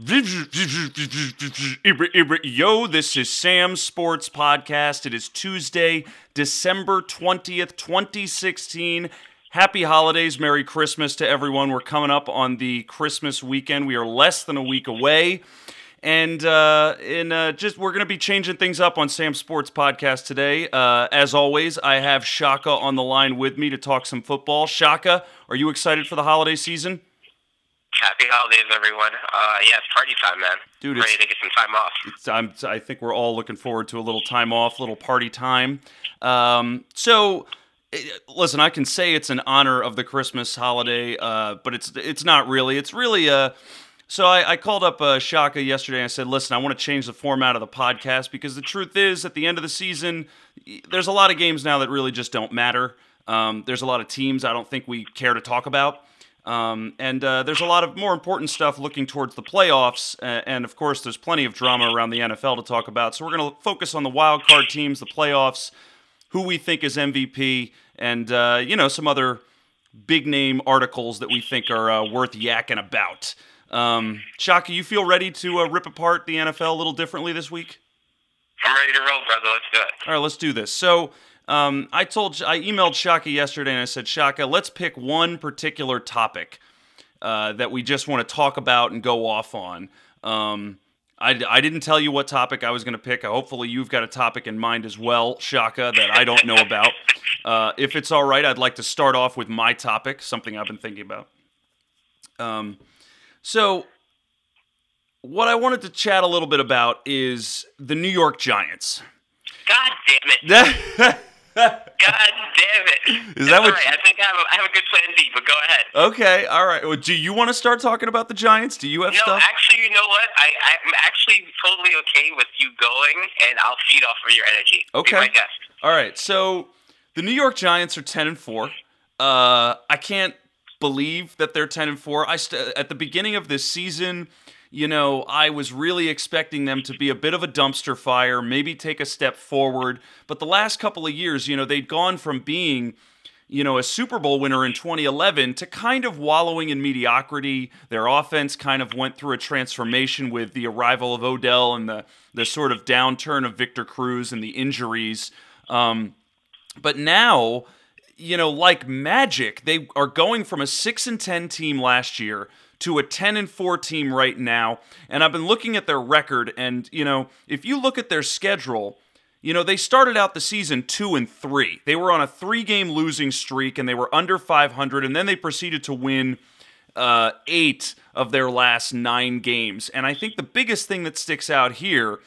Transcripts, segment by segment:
Yo, this is Sam's Sports Podcast. It is Tuesday, December 20th, 2016. Happy holidays, Merry Christmas to everyone. We're coming up on the Christmas weekend. We are less than a week away. And uh, in uh, just we're going to be changing things up on Sam Sports Podcast today. Uh, as always, I have Shaka on the line with me to talk some football. Shaka, are you excited for the holiday season? Happy holidays, everyone. Uh, yeah, it's party time, man. Dude, ready to get some time off. It's, I'm, I think we're all looking forward to a little time off, little party time. Um, so, eh, listen, I can say it's an honor of the Christmas holiday, uh, but it's it's not really. It's really uh So I, I called up uh, Shaka yesterday and I said, "Listen, I want to change the format of the podcast because the truth is, at the end of the season, there's a lot of games now that really just don't matter. Um, there's a lot of teams I don't think we care to talk about." Um, and uh, there's a lot of more important stuff looking towards the playoffs. Uh, and of course, there's plenty of drama around the NFL to talk about. So we're going to focus on the wild card teams, the playoffs, who we think is MVP, and, uh, you know, some other big name articles that we think are uh, worth yakking about. Um, Shaka, you feel ready to uh, rip apart the NFL a little differently this week? I'm ready to roll, brother. Let's do it. All right, let's do this. So, um, I told, I emailed Shaka yesterday, and I said, Shaka, let's pick one particular topic uh, that we just want to talk about and go off on. Um, I, I didn't tell you what topic I was going to pick. Hopefully, you've got a topic in mind as well, Shaka, that I don't know about. Uh, if it's all right, I'd like to start off with my topic, something I've been thinking about. Um, so, what I wanted to chat a little bit about is the New York Giants. God damn it. God damn it. Is that what right. I think I have, a, I have a good plan B, but go ahead. okay, all right. Well, do you want to start talking about the Giants? Do you have No, stuff? actually, you know what? I, I'm actually totally okay with you going, and I'll feed off of your energy. Okay. Be my guest. All right. So the New York Giants are ten and four. Uh, I can't believe that they're ten and four. I st- at the beginning of this season, you know, I was really expecting them to be a bit of a dumpster fire, maybe take a step forward. But the last couple of years, you know, they'd gone from being you know, a Super Bowl winner in 2011 to kind of wallowing in mediocrity. Their offense kind of went through a transformation with the arrival of Odell and the the sort of downturn of Victor Cruz and the injuries. Um, but now, you know, like magic, they are going from a 6 and 10 team last year to a 10 and 4 team right now. And I've been looking at their record and, you know, if you look at their schedule, you know, they started out the season 2 and 3. They were on a 3-game losing streak and they were under 500 and then they proceeded to win uh, 8 of their last 9 games. And I think the biggest thing that sticks out here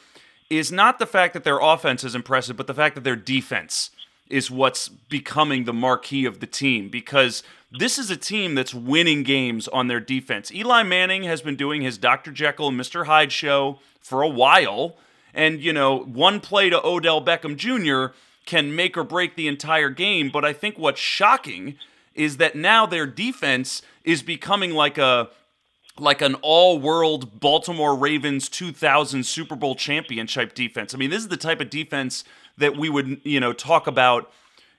is not the fact that their offense is impressive, but the fact that their defense is what's becoming the marquee of the team because this is a team that's winning games on their defense. Eli Manning has been doing his Dr. Jekyll and Mr. Hyde show for a while, and you know, one play to Odell Beckham Jr. can make or break the entire game, but I think what's shocking is that now their defense is becoming like a like an all-world Baltimore Ravens 2000 Super Bowl championship defense. I mean, this is the type of defense that we would, you know, talk about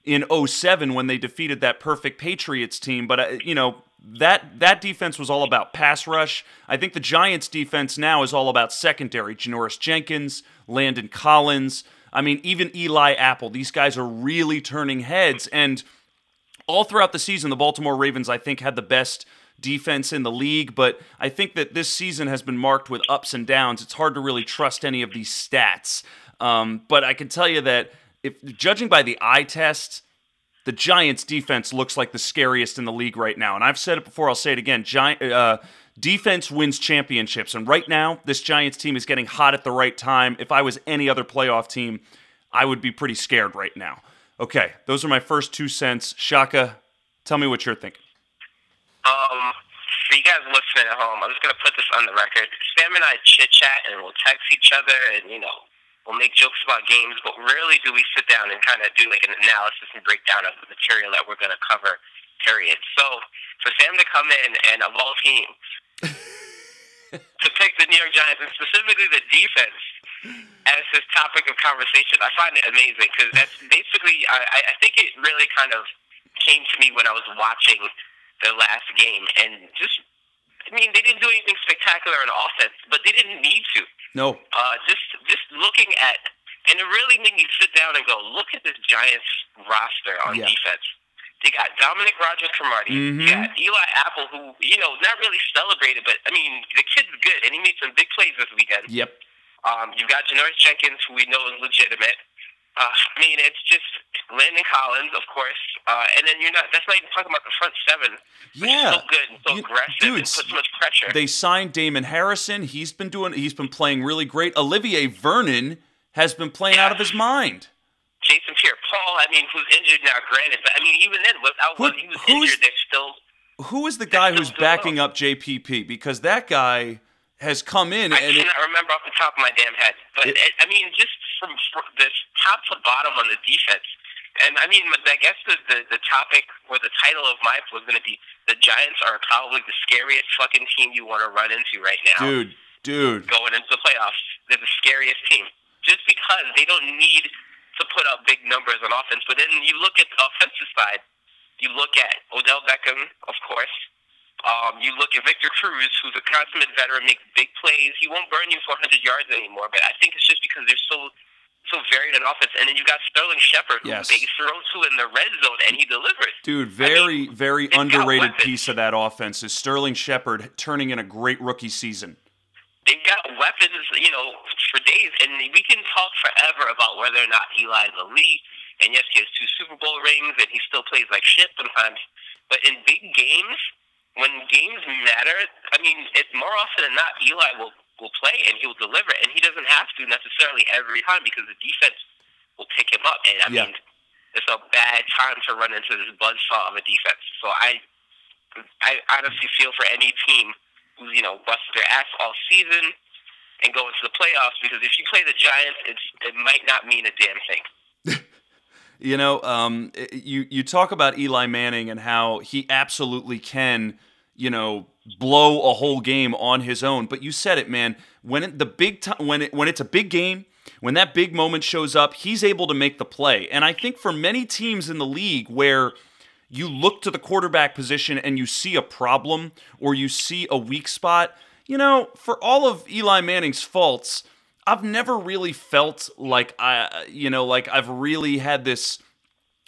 in 07 when they defeated that perfect Patriots team, but uh, you know, that that defense was all about pass rush. I think the Giants defense now is all about secondary. Janoris Jenkins, Landon Collins, I mean, even Eli Apple. These guys are really turning heads and all throughout the season, the Baltimore Ravens, I think, had the best defense in the league, but I think that this season has been marked with ups and downs. It's hard to really trust any of these stats. Um, but I can tell you that if judging by the eye test, the Giants' defense looks like the scariest in the league right now. And I've said it before, I'll say it again. Giant uh, defense wins championships, and right now, this Giants team is getting hot at the right time. If I was any other playoff team, I would be pretty scared right now. Okay, those are my first two cents. Shaka, tell me what you're thinking. Um, for you guys listening at home, I'm just gonna put this on the record. Sam and I chit chat and we'll text each other, and you know, we'll make jokes about games, but rarely do we sit down and kind of do like an analysis and breakdown of the material that we're gonna cover. Period. So for Sam to come in and of all teams to pick the New York Giants and specifically the defense as his topic of conversation, I find it amazing because that's basically I I think it really kind of came to me when I was watching the last game and just I mean, they didn't do anything spectacular on offense, but they didn't need to. No. Uh, just just looking at, and it really made me sit down and go, look at this Giants roster on Yeah. defense. They got Dominic Rogers Cromartie. Mhm. You got Eli Apple, who you know not really celebrated, but I mean the kid's good, and he made some big plays this weekend. Yep. Um, you've got Janoris Jenkins, who we know is legitimate. Uh, I mean, it's just Landon Collins, of course, uh, and then you're not. That's not even talking about the front seven. Yeah. so good and so You- aggressive dude, and puts so much pressure. They signed Damon Harrison. He's been doing. He's been playing really great. Olivier Vernon has been playing out of his mind. Jason Pierre-Paul, I mean, who's injured now, granted, but I mean, even then, without Who- he was injured, they're still. Who is the guy who's backing up JPP? Because that guy has come in I and it, cannot remember off the top of my damn head, but It- it, I mean, just from fr- this top to bottom on the defense, and I mean, I guess the the, the topic or the title of my was going to be the Giants are probably the scariest fucking team you want to run into right now. dude, dude. going into the playoffs. They're the scariest team just because they don't need to put up big numbers on offense. But then you look at the offensive side. You look at Odell Beckham, of course. Um, you look at Victor Cruz, who's a consummate veteran, makes big plays. He won't burn you for 100 yards anymore, but I think it's just because they're so so varied on offense. And then you got Sterling Shepard, who Yes. they throw to in the red zone, and he delivers. Dude, very, very it's got underrated piece of that offense is Sterling Shepard turning in a great rookie season. they've got weapons, you know, for days, and we can talk forever about whether or not Eli's elite. And yes, he has two Super Bowl rings, and he still plays like shit sometimes. But in big games, when games matter, I mean, it, more often than not, Eli will will play and he will deliver, and he doesn't have to necessarily every time because the defense will pick him up. And I Yeah. mean, it's a bad time to run into this buzzsaw of a defense. So I, I honestly feel for any team who's you know busted their ass all season and go into the playoffs because if you play the Giants, it's it might not mean a damn thing. You know, um, you you talk about Eli Manning and how he absolutely can, you know, blow a whole game on his own. But you said it, man. When it, the big time, when it when it's a big game, when that big moment shows up, he's able to make the play. And I think for many teams in the league where you look to the quarterback position and you see a problem or you see a weak spot, you know, for all of Eli Manning's faults, I've never really felt like I, you know, like I've really had this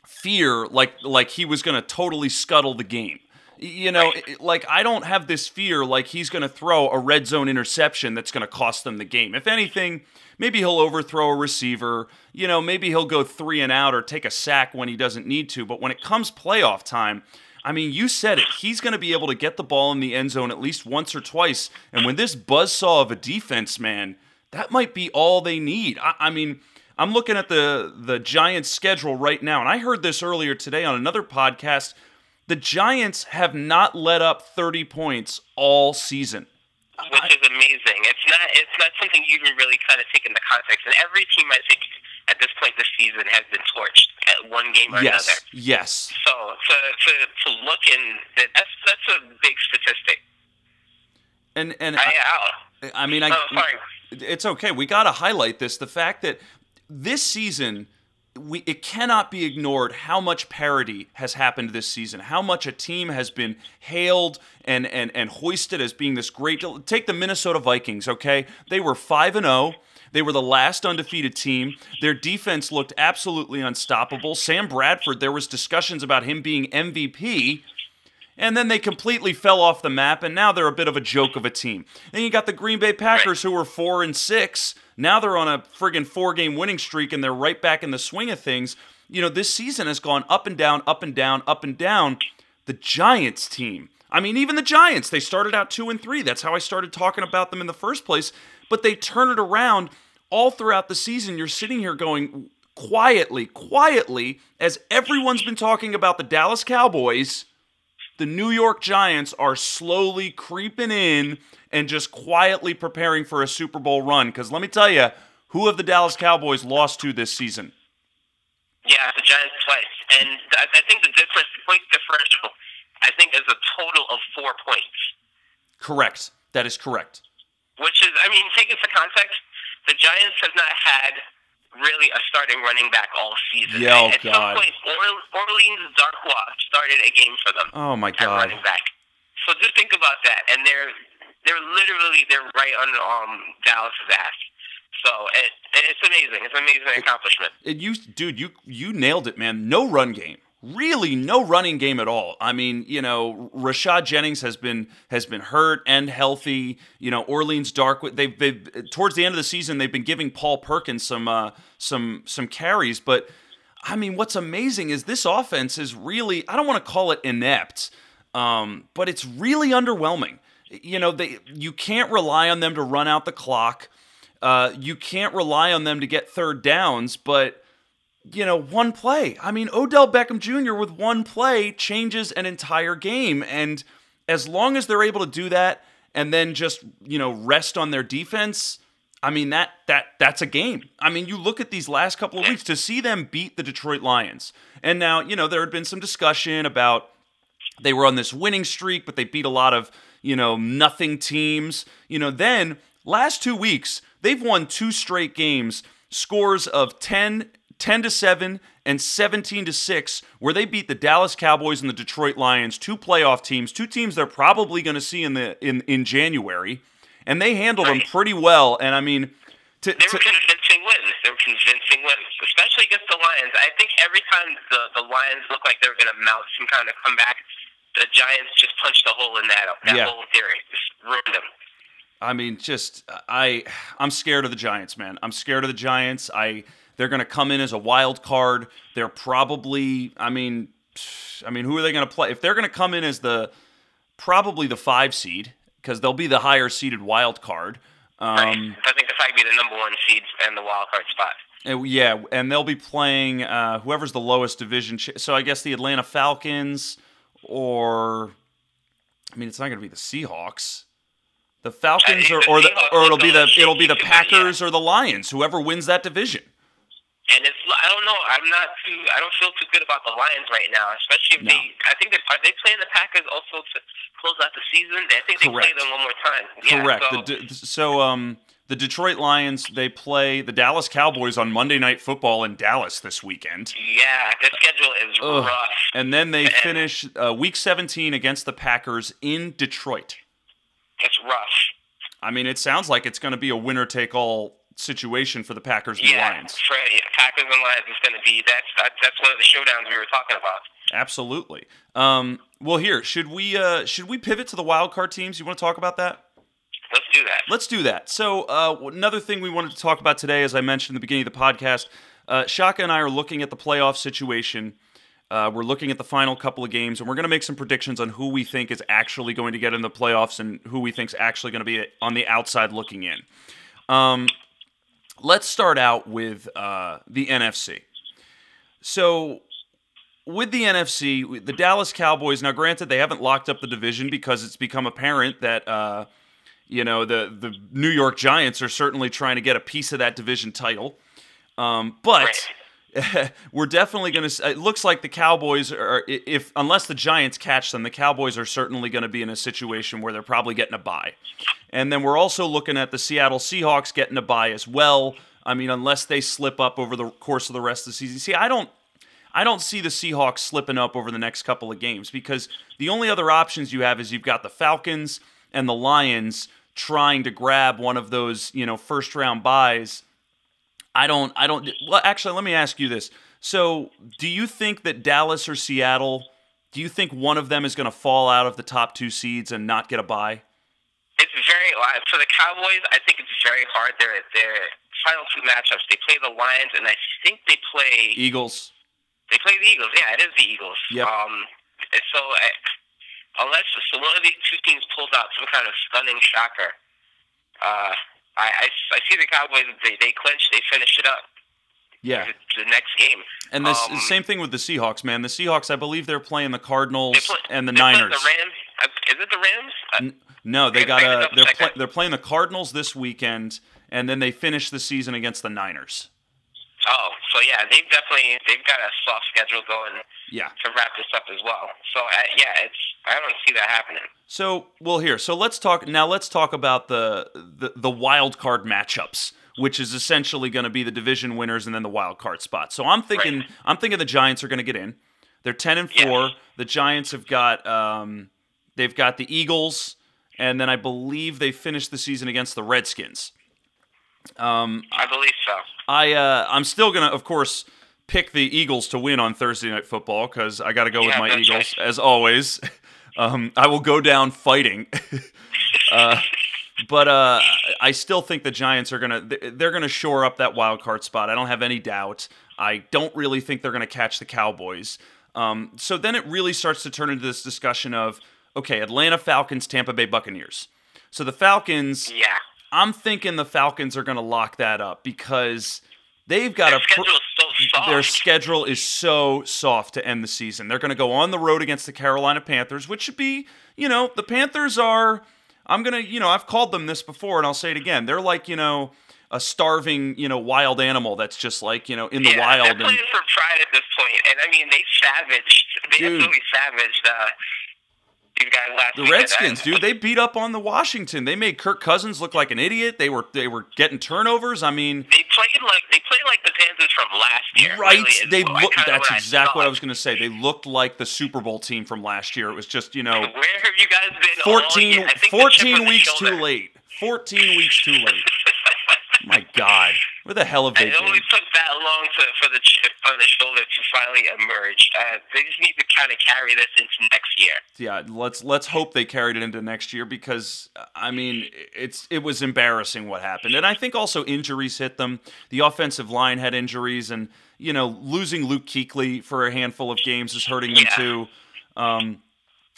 fear, like like he was going to totally scuttle the game. You know, it- like I don't have this fear like he's going to throw a red zone interception that's going to cost them the game. If anything, maybe he'll overthrow a receiver. You know, maybe he'll go three and out or take a sack when he doesn't need to. But when it comes playoff time, I mean, you said it. He's going to be able to get the ball in the end zone at least once or twice. And when this buzzsaw of a defense, man, that might be all they need. I, I mean, I'm looking at the the Giants' schedule right now, and I heard this earlier today on another podcast. The Giants have not let up 30 points all season. which is amazing. It's not it's not something you even really kind of take into context. And every team I think at this point this season has been torched at one game or Yes, another. yes. So to to to look and that's that's a big statistic. And and I, I, I, I mean, I, oh, sorry. It's okay. We got to highlight this. The fact that this season, we it cannot be ignored how much parity has happened this season. How much a team has been hailed and and and hoisted as being this great. Take the Minnesota Vikings. Okay, they were five and zero. They were the last undefeated team. Their defense looked absolutely unstoppable. Sam Bradford, there was discussions about him being MVP. And then they completely fell off the map, and now they're a bit of a joke of a team. Then you got the Green Bay Packers, who were four and six. Now they're on a friggin' four-game winning streak, and they're right back in the swing of things. You know, this season has gone up and down, up and down, up and down. The Giants team. I mean, even the Giants, they started out two and three. That's how I started talking about them in the first place. But they turn it around all throughout the season. You're sitting here going quietly, quietly, as everyone's been talking about the Dallas Cowboys the New York Giants are slowly creeping in and just quietly preparing for a Super Bowl run. Because let me tell you, who have the Dallas Cowboys lost to this season? Yeah, the Giants twice, and I, I think the difference, point differential, I think is a total of four points. Correct. That is correct. Which is, I mean, take into context, the Giants have not had really a starting running back all season. Yeah, oh, At God. some point, Orle- Orleans Darkwa started a game for them Oh my God. running back. So just think about that, and they're they're literally they're right on um, Dallas's ass. So it, it's amazing. It's an amazing accomplishment. It, you, dude, you you nailed it, man. No run game. Really, no running game at all. I mean, you know, Rashad Jennings has been has been hurt and healthy. You know, Orleans Darkwa. They've they've towards the end of the season they've been giving Paul Perkins some uh, some some carries, but I mean, what's amazing is this offense is really I don't want to call it inept, um, but it's really underwhelming. You know, they you can't rely on them to run out the clock. Uh, you can't rely on them to get third downs, but you know, one play. I mean, Odell Beckham Jr. with one play changes an entire game, and as long as they're able to do that and then just you know rest on their defense, I mean that that that's a game. I mean, you look at these last couple of weeks to see them beat the Detroit Lions, and now you know there had been some discussion about they were on this winning streak, but they beat a lot of you know nothing teams. You know, then last two weeks they've won two straight games, scores of 10, 10 to 7 and 17 to 6 where they beat the Dallas Cowboys and the Detroit Lions, two playoff teams, two teams they're probably going to see in the in in January, and they handled right. them pretty well and I mean to, they were to, convincing wins. They were convincing wins, especially against the Lions. I think every time the, the Lions look like they're going to mount some kind of comeback, the Giants just punched a hole in that that yeah. whole theory, just ruined them. I mean, just I I'm scared of the Giants, man. I'm scared of the Giants. I they're going to come in as a wild card. They're probably I mean I mean, who are they going to play? If they're going to come in as the probably the 5 seed because they'll be the higher seeded wild card. Um, right. I think the fact be the number 1 seeds and the wild card spot. And, yeah, and they'll be playing uh, whoever's the lowest division. Ch- so I guess the Atlanta Falcons or I mean, it's not going to be the Seahawks. The Falcons, or, or, the, or it'll be the it'll be the Packers or the Lions, whoever wins that division. And it's I don't know. I'm not too. I don't feel too good about the Lions right now, especially if no. they. I think they are they playing the Packers also to close out the season. I think they Correct. play them one more time. Yeah, Correct. So, so um, the Detroit Lions they play the Dallas Cowboys on Monday Night Football in Dallas this weekend. Yeah, the schedule is Ugh. rough. And then they and, finish uh, Week 17 against the Packers in Detroit it's rough. I mean, it sounds like it's going to be a winner take all situation for the Packers and yeah, the Lions. For, yeah, Packers and Lions is going to be that's that's one of the showdowns we were talking about. Absolutely. Um, well, here should we uh, should we pivot to the wild card teams? You want to talk about that? Let's do that. Let's do that. So uh, another thing we wanted to talk about today, as I mentioned in the beginning of the podcast, uh, Shaka and I are looking at the playoff situation uh, we're looking at the final couple of games, and we're going to make some predictions on who we think is actually going to get in the playoffs and who we think is actually going to be on the outside looking in. Um, let's start out with uh, the NFC. So, with the NFC, the Dallas Cowboys. Now, granted, they haven't locked up the division because it's become apparent that uh, you know the the New York Giants are certainly trying to get a piece of that division title. Um, but we're definitely going to. It looks like the Cowboys are, if unless the Giants catch them, the Cowboys are certainly going to be in a situation where they're probably getting a buy. And then we're also looking at the Seattle Seahawks getting a buy as well. I mean, unless they slip up over the course of the rest of the season. See, I don't. I don't see the Seahawks slipping up over the next couple of games because the only other options you have is you've got the Falcons and the Lions trying to grab one of those, you know, first round buys I don't. I don't. Well, actually, let me ask you this. So, do you think that Dallas or Seattle? Do you think one of them is going to fall out of the top two seeds and not get a bye? It's very for the Cowboys. I think it's very hard. Their their final two matchups. They play the Lions, and I think they play Eagles. They play the Eagles. Yeah, it is the Eagles. Yep. Um, so uh, unless so one of these two teams pulls out some kind of stunning shocker, uh, I, I, I see the Cowboys. They they clinch. They finish it up. Yeah. The, the next game. And this um, same thing with the Seahawks, man. The Seahawks, I believe they're playing the Cardinals play, and the Niners. The Rams. Uh, is it the Rams? Uh, no, they got a. They're play, they're playing the Cardinals this weekend, and then they finish the season against the Niners. Oh, so yeah, they've definitely they've got a soft schedule going. Yeah. To wrap this up as well. So uh, yeah, it's I don't see that happening. So well, here, so let's talk now. Let's talk about the the, the wild card matchups which is essentially going to be the division winners and then the wild card spot. So I'm thinking right. I'm thinking the Giants are going to get in. They're 10 and 4. The Giants have got um, they've got the Eagles, and then I believe they finished the season against the Redskins. Um, I believe so. I uh, I'm still gonna, of course, pick the Eagles to win on Thursday Night Football because I got to go with my that's Eagles as always. Um, I will go down fighting. uh, but uh, I still think the Giants are gonna they're gonna shore up that wild card spot. I don't have any doubt. I don't really think they're gonna catch the Cowboys. Um, so then it really starts to turn into this discussion of okay, Atlanta Falcons, Tampa Bay Buccaneers. So the Falcons, Yeah. I'm thinking the Falcons are gonna lock that up because they've got Their a schedule is so soft. their schedule is so soft to end the season. They're going to go on the road against the Carolina Panthers, which should be, you know, the Panthers are. I'm gonna, you know, I've called them this before, and I'll say it again. They're like, you know, a starving, you know, wild animal that's just like, you know, in the yeah, wild. They're And playing for pride at this point, and I mean they savaged. They Dude. absolutely savaged uh, these guys last the. Redskins, dude, they beat up on the Washington. They made Kirk Cousins look like an idiot. They were they were getting turnovers. I mean, They played like they played like the Panthers from last year. right? really, they look. That's what I exactly what I was going to say. They looked like the Super Bowl team from last year. It was just, you know, Where have you guys been? all 14, year? I think the chip 14 weeks too late. 14 weeks too late. My God. Where the hell have they It only took that long to, for the chip on the shoulder to finally emerge. Uh, they just need to kind of carry this into next year. Yeah, let's let's hope they carried it into next year because I mean it's it was embarrassing what happened, and I think also injuries hit them. The offensive line had injuries, and you know losing Luke Kuechly for a handful of games is hurting them Yeah. too. Um,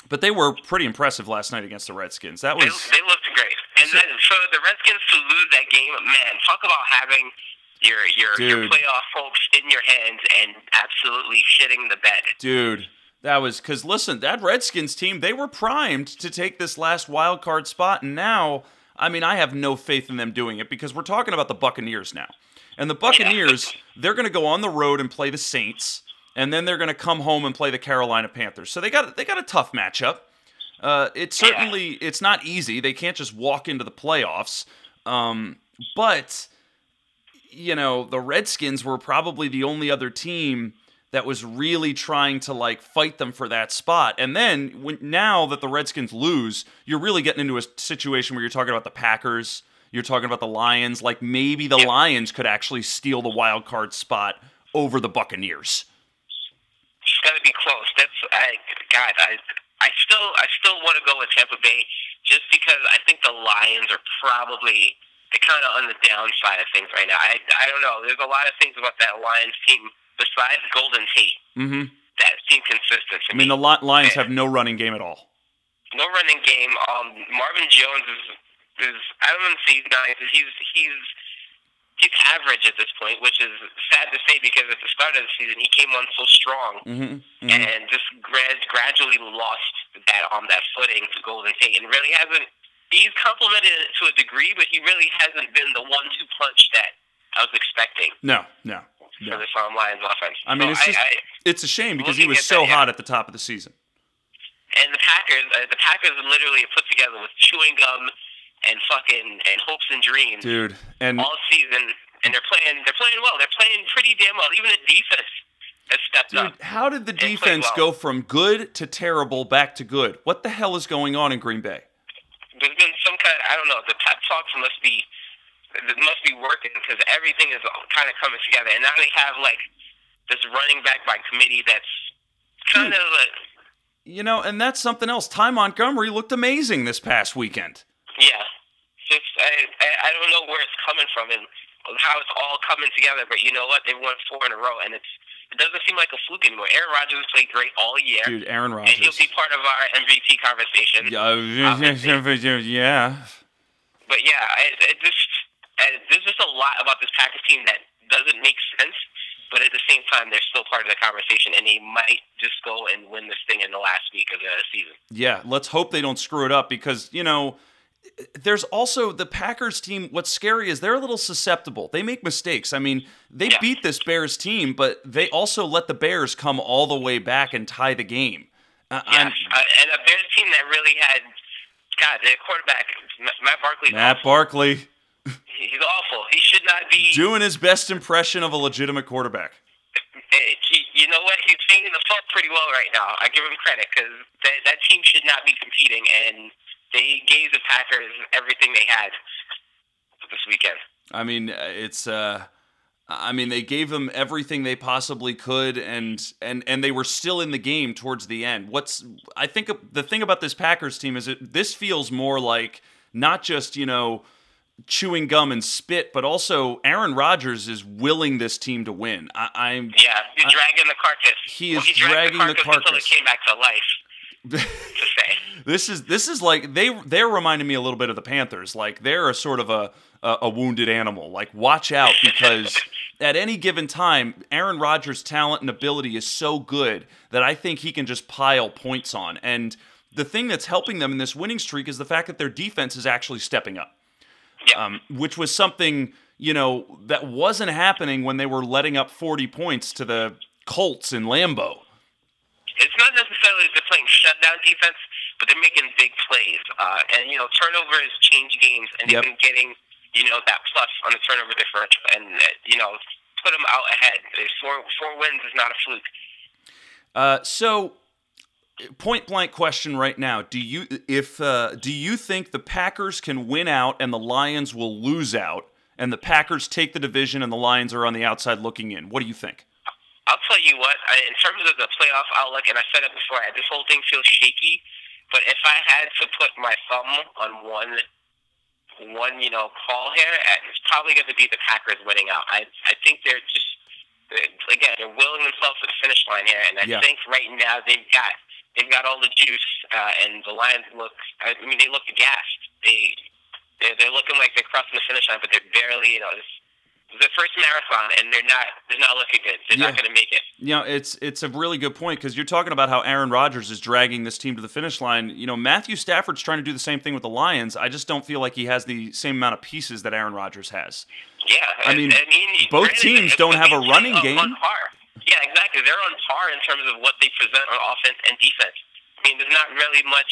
but they were pretty impressive last night against the Redskins. That was they looked great. And then for the Redskins to lose that game, man, talk about having your your, your playoff hopes in your hands and absolutely shitting the bed. Dude, that was because listen, that Redskins team, they were primed to take this last wild card spot, and now, I mean, I have no faith in them doing it because we're talking about the Buccaneers now, and the Buccaneers, they're going to go on the road and play the Saints, and then they're going to come home and play the Carolina Panthers. So they got they got a tough matchup. Uh, it's certainly it's not easy. They can't just walk into the playoffs, um, but you know, the Redskins were probably the only other team that was really trying to like fight them for that spot. And then when now that the Redskins lose, you're really getting into a situation where you're talking about the Packers, you're talking about the Lions, like maybe the Lions could actually steal the wild card spot over the Buccaneers. It's got to be close. That's I God. I I still I still want to go with Tampa Bay just because I think the Lions are probably they're kind of on the downside of things right now. I I don't know. There's a lot of things about that Lions team besides Golden Tate Mm-hmm. that seem consistent I mean, me. the Lions have no running game at all. no running game. Um, Marvin Jones is is I don't want to say he's nice. He's he's he's average at this point, which is sad to say because at the start of the season he came on so strong Mm-hmm. and just grad- gradually lost that on that footing to Golden Tate and really hasn't. He's complimented it to a degree, but he really hasn't been the one-two punch that I was expecting No, no, for no. this um, Lions offense. I mean, So it's just I, it's a shame because he was so that, yeah. hot at the top of the season. and the Packers, uh, the Packers literally put together with chewing gum and fucking and hopes and dreams Dude, and all season, and they're playing. They're playing well. They're playing pretty damn well. Even the defense has stepped Dude, up. how did the defense well. go from good to terrible back to good? What the hell is going on in Green Bay? There's been some kind. Of, I don't know. The pep talks must be it must be working because everything is kind of coming together, and now they have like this running back by committee that's kind Dude. of like, You know, and that's something else. Ty Montgomery looked amazing this past weekend. Yeah. Just I, I I don't know where it's coming from and how it's all coming together, but you know what? They've won four in a row, and it's it doesn't seem like a fluke anymore. Aaron Rodgers has played great all year, Dude, Aaron Rodgers. and he'll be part of our MVP conversation. Uh, um, yeah, yeah. But yeah, it, it just and there's just a lot about this Packers team that doesn't make sense. But at the same time, they're still part of the conversation, and they might just go and win this thing in the last week of the season. Yeah, let's hope they don't screw it up because, you know, there's also the Packers team. What's scary is they're a little susceptible. They make mistakes. I mean, they Yeah. beat this Bears team, but they also let the Bears come all the way back and tie the game. Uh, Yes, uh, and a Bears team that really had, God, their quarterback Matt Barkley. Matt Barkley he's awful. He should not be. doing his best impression of a legitimate quarterback. it, you know what? He's fingering the fuck pretty well right now. I give him credit because that that team should not be competing, and they gave the Packers everything they had this weekend. I mean, it's. uh I mean, they gave them everything they possibly could, and and and they were still in the game towards the end. What's I think the thing about this Packers team is that this feels more like not just you know chewing gum and spit, but also Aaron Rodgers is willing this team to win. I, am yeah, he's I, dragging the carcass. He is well, dragging, dragging, the carcass, until it came back to life. this is this is like they they're reminding me a little bit of the Panthers. Like they're a sort of a a, a wounded animal. Like watch out because at any given time, Aaron Rodgers' talent and ability is so good that I think he can just pile points on. And the thing that's helping them in this winning streak is the fact that their defense is actually stepping up um, which was something you know that wasn't happening when they were letting up 40 points to the Colts in Lambeau. It's not necessarily they're playing shutdown defense, but they're making big plays. Uh, and you know, turnovers change games, and they've been getting you know that plus on the turnover differential, and uh, you know, put them out ahead. Four four wins is not a fluke. Uh, so point blank question right now do you if uh, do you think the packers can win out and the lions will lose out and the packers take the division and the lions are on the outside looking in what do you think i'll tell you what in terms of the playoff outlook and i said it before this whole thing feels shaky but if i had to put my thumb on one one you know call here it's probably going to be the packers winning out i i think they're just again they're willing themselves to the finish line here and i yeah. think right now they've got they've got all the juice, uh, and the Lions look. I mean, they look gassed. They they're, they're looking like they're crossing the finish line, but they're barely. You know, this the first marathon, and they're not they're not looking good. They're yeah. not going to make it. You know, it's it's a really good point because you're talking about how Aaron Rodgers is dragging this team to the finish line. You know, Matthew Stafford's trying to do the same thing with the Lions. I just don't feel like he has the same amount of pieces that Aaron Rodgers has. Yeah, I mean, I mean both teams don't have a running game. Yeah, exactly. They're on par in terms of what they present on offense and defense. I mean, there's not really much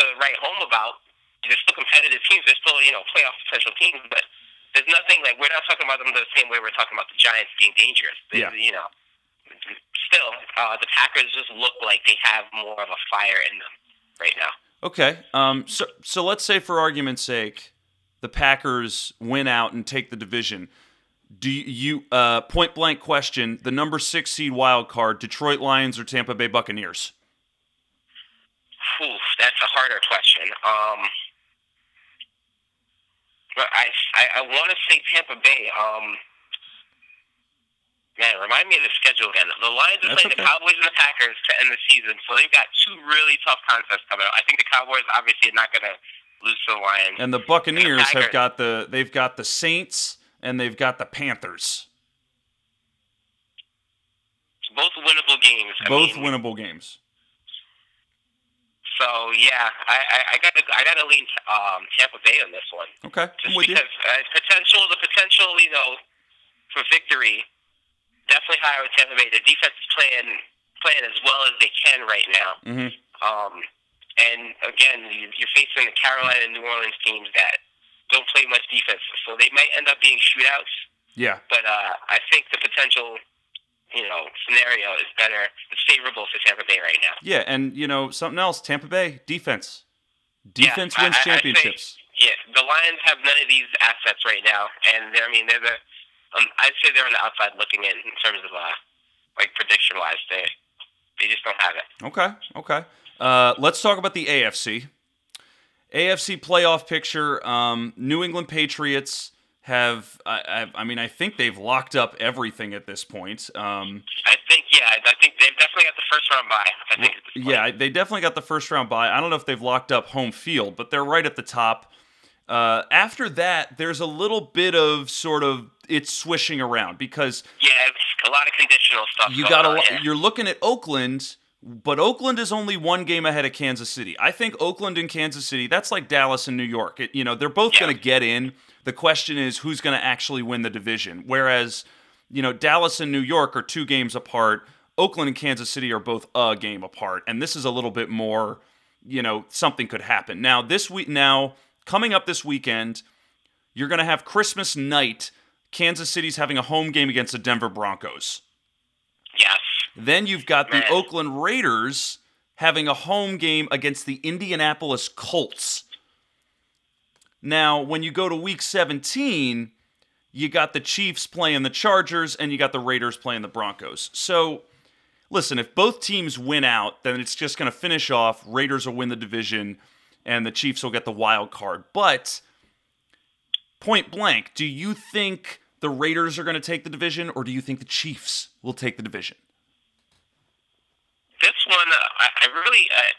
to write home about. They're still competitive teams. They're still, you know, playoff potential teams, but there's nothing like we're not talking about them the same way we're talking about the Giants being dangerous. They, yeah. You know, still, uh, the Packers just look like they have more of a fire in them right now. Okay. Um. So so let's say for argument's sake, the Packers win out and take the division. Do you uh, point blank question the number six seed wild card Detroit Lions or Tampa Bay Buccaneers? Oof, that's a harder question. Um, but I I, I want to say Tampa Bay. Um, man, remind me of the schedule again. The Lions are playing okay. the Cowboys and the Packers to end the season, so they've got two really tough contests coming up. I think the Cowboys obviously are not going to lose to the Lions, and the Buccaneers and the have got the they've got the Saints and they've got the Panthers. Both winnable games. Both mean, winnable games. So yeah, I, I, I got I got to lean um, Tampa Bay on this one. Okay, just because uh, potential, the potential, you know, for victory, definitely higher with Tampa Bay. The defense is playing playing as well as they can right now. Mm-hmm. Um, and again, you're facing the Carolina and New Orleans teams that don't play much defense, so they might end up being shootouts. Yeah. But uh, I think the potential, you know, scenario is better. It's favorable for Tampa Bay right now. Yeah, and you know something else, Tampa Bay defense. Defense yeah, wins I, championships. I yeah, the Lions have none of these assets right now, and I mean they're the. Um, I'd say they're on the outside looking in in terms of uh, like prediction wise. They they just don't have it. Okay, okay. Uh, let's talk about the AFC. AFC playoff picture. Um, New England Patriots have, I, I, I, mean, I think they've locked up everything at this point. Um, I think, yeah, I think they've definitely got the first round bye. I think. Yeah, they definitely got the first round bye. I don't know if they've locked up home field, but they're right at the top. Uh, after that, there's a little bit of sort of it's swishing around because yeah, a lot of conditional stuff. You got a, yeah. you're looking at Oakland but Oakland is only one game ahead of Kansas City. I think Oakland and Kansas City, that's like Dallas and New York. It, you know, they're both yeah. going to get in. The question is who's going to actually win the division. Whereas, you know, Dallas and New York are two games apart. Oakland and Kansas City are both a game apart. And this is a little bit more, you know, something could happen. Now, this week, now, coming up this weekend, you're going to have Christmas night. Kansas City's having a home game against the Denver Broncos. Yes. Then you've got the Man. Oakland Raiders having a home game against the Indianapolis Colts. Now, when you go to week 17, you got the Chiefs playing the Chargers and you got the Raiders playing the Broncos. So, listen, if both teams win out, then it's just going to finish off. Raiders will win the division and the Chiefs will get the wild card. But, point blank, do you think the Raiders are going to take the division or do you think the Chiefs will take the division? This one, uh, I, really, I,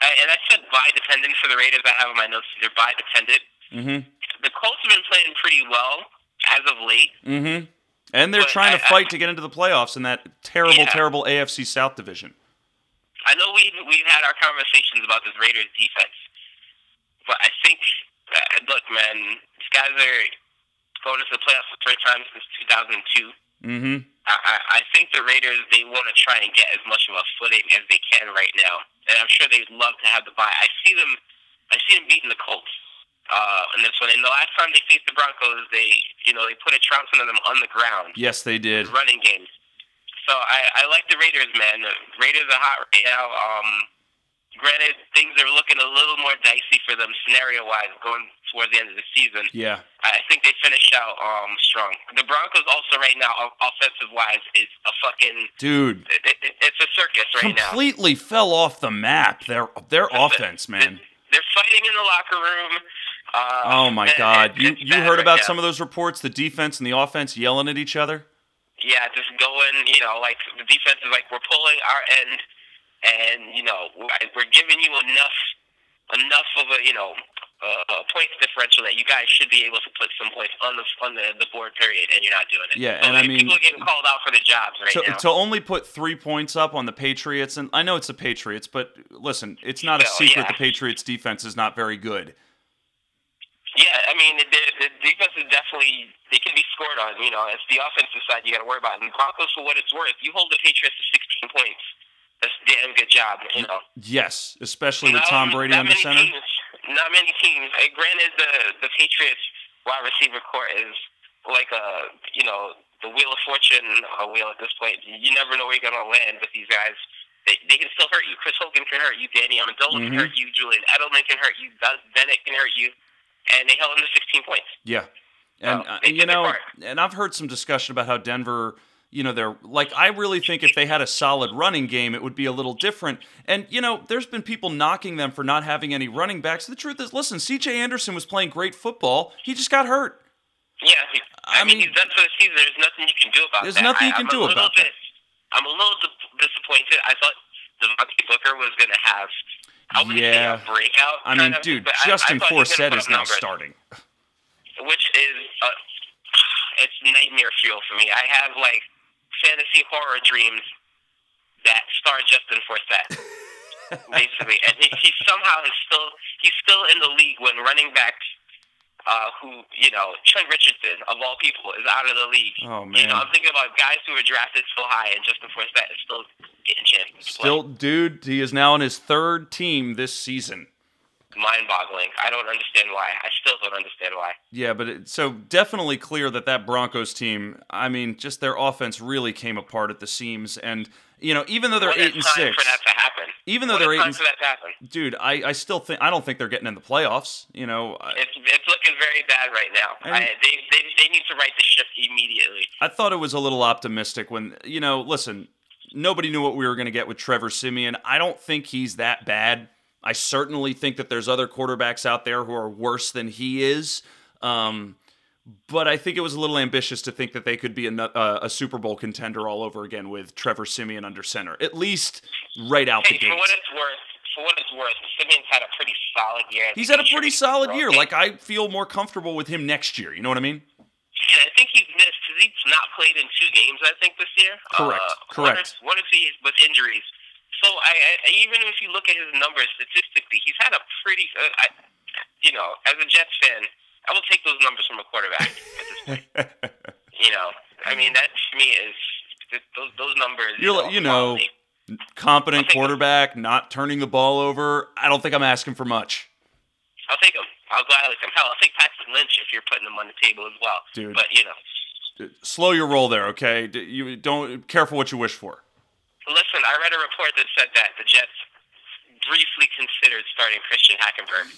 I, and I said buy dependent for the Raiders. I have in my notes they're buy dependent. Mm-hmm. The Colts have been playing pretty well as of late. Mm-hmm. And they're But trying to I- I- fight to get into the playoffs in that terrible, Yeah. terrible AFC South division. I know we've we've had our conversations about this Raiders defense, but I think, uh, look, man, these guys are going to the playoffs for the first time since 2002. Mm-hmm. I, I I think the Raiders they want to try and get as much of a footing as they can right now, and I'm sure they'd love to have the bye. I see them, I see them beating the Colts uh, in this one. And the last time they faced the Broncos, they you know they put a trouncing on them on the ground, Yes, they did. running games. So I, I like the Raiders, man. The Raiders are hot right now. Um, granted, things are looking a little more dicey for them scenario wise going towards the end of the season. Yeah. I think they finished out um, strong. The Broncos also right now, offensive wise, is a fucking Dude, it, it, it's a circus right now. completely fell off the map. Their their offense, man. They're fighting in the locker room. Uh, Oh my God. You you heard about some of those reports, the defense and the offense yelling at each other? Yeah, just going. You know, like the defense is like we're pulling our end, and you know we're giving you enough enough of a you know uh, a points differential that you guys should be able to put some points on the on the, the board period, and you're not doing it. Yeah, So, and I mean- people are getting called out for the jobs right To, now. to only put three points up on the Patriots, and I know it's the Patriots, but listen, it's not a Still, secret yeah. the Patriots defense is not very good. Yeah, I mean, the, the defense is definitely they can be scored on. You know, it's the offensive side you got to worry about. And the Broncos, for what it's worth, you hold the Patriots to 16 points. That's a damn good job. You know, Yes, especially with Tom Brady under many center. Teams, not many teams. Uh, granted, the the Patriots wide receiver corps is like a you know the wheel of fortune a wheel at this point. You never know where you're gonna land with these guys. They, they can still hurt you. Chris Hogan can hurt you. Danny Amendola Mhm. can hurt you. Julian Edelman can hurt you. Bennett can hurt you. And they held them to 16 points. Yeah. And, So, uh, you know, and I've heard some discussion about how Denver, you know, they're like, I really think if they had a solid running game, it would be a little different. And, you know, there's been people knocking them for not having any running backs. The truth is, listen, CJ Anderson was playing great football. He just got hurt. Yeah, I I, mean, mean- he's done for the season. There's nothing you can do about it. There's that. nothing you I, can I'm do about bit, I'm a little di- disappointed. I thought Devontae Booker was going to have, I Yeah. say a breakout. I mean, of, dude, I- I Justin thought Forsett is now starting. Which is, uh, it's nightmare fuel for me. I have, like, fantasy horror dreams that star Justin Forsett. basically, and he, he somehow is still he's still in the league when running backs uh, who you know Trent Richardson of all people is out of the league. Oh, You man. know, I'm thinking about guys who were drafted so high, and Justin Forsett is still getting chances. play. Still, dude, he is now on his third team this season. Mind-boggling. I don't understand why. I still don't understand why. Yeah, but it, so definitely clear that that Broncos team, I mean, just their offense really came apart at the seams. And, you know, even though they're What eight and six, for that to happen. even though What they're eight and for that to happen. dude, I, I still think I don't think they're getting in the playoffs. You know, I, It's it's looking very bad right now. I, they, they they need to right the ship immediately. I thought it was a little optimistic when you know, listen, nobody knew what we were going to get with Trevor Siemian. I don't think he's that bad. I certainly think that there's other quarterbacks out there who are worse than he is. Um, but I think it was a little ambitious to think that they could be a, uh, a Super Bowl contender all over again with Trevor Siemian under center, at least right out the Hey, for gate. what it's worth, for what it's worth, Siemian's had a pretty solid year. He's had a pretty solid year. Like I feel more comfortable with him next year. You know what I mean? And I think he's missed because he's not played in two games. I think this year. Correct, Uh, correct. What if, what if he with injuries? So I, I even if you look at his numbers statistically, he's had a pretty. Uh, I, you know, as a Jets fan, I will take those numbers from a quarterback at this point. you know, I mean that to me is those those numbers. You're you know, quality. Competent I'll him. quarterback, not turning the ball over. I don't think I'm asking for much. I'll take him. I'll gladly him. Hell, I'll take Paxton Lynch if you're putting him on the table as well. Dude. But you know, slow your roll there, okay? You don't careful what you wish for. Listen, I read a report that said that the Jets briefly considered starting Christian Hackenberg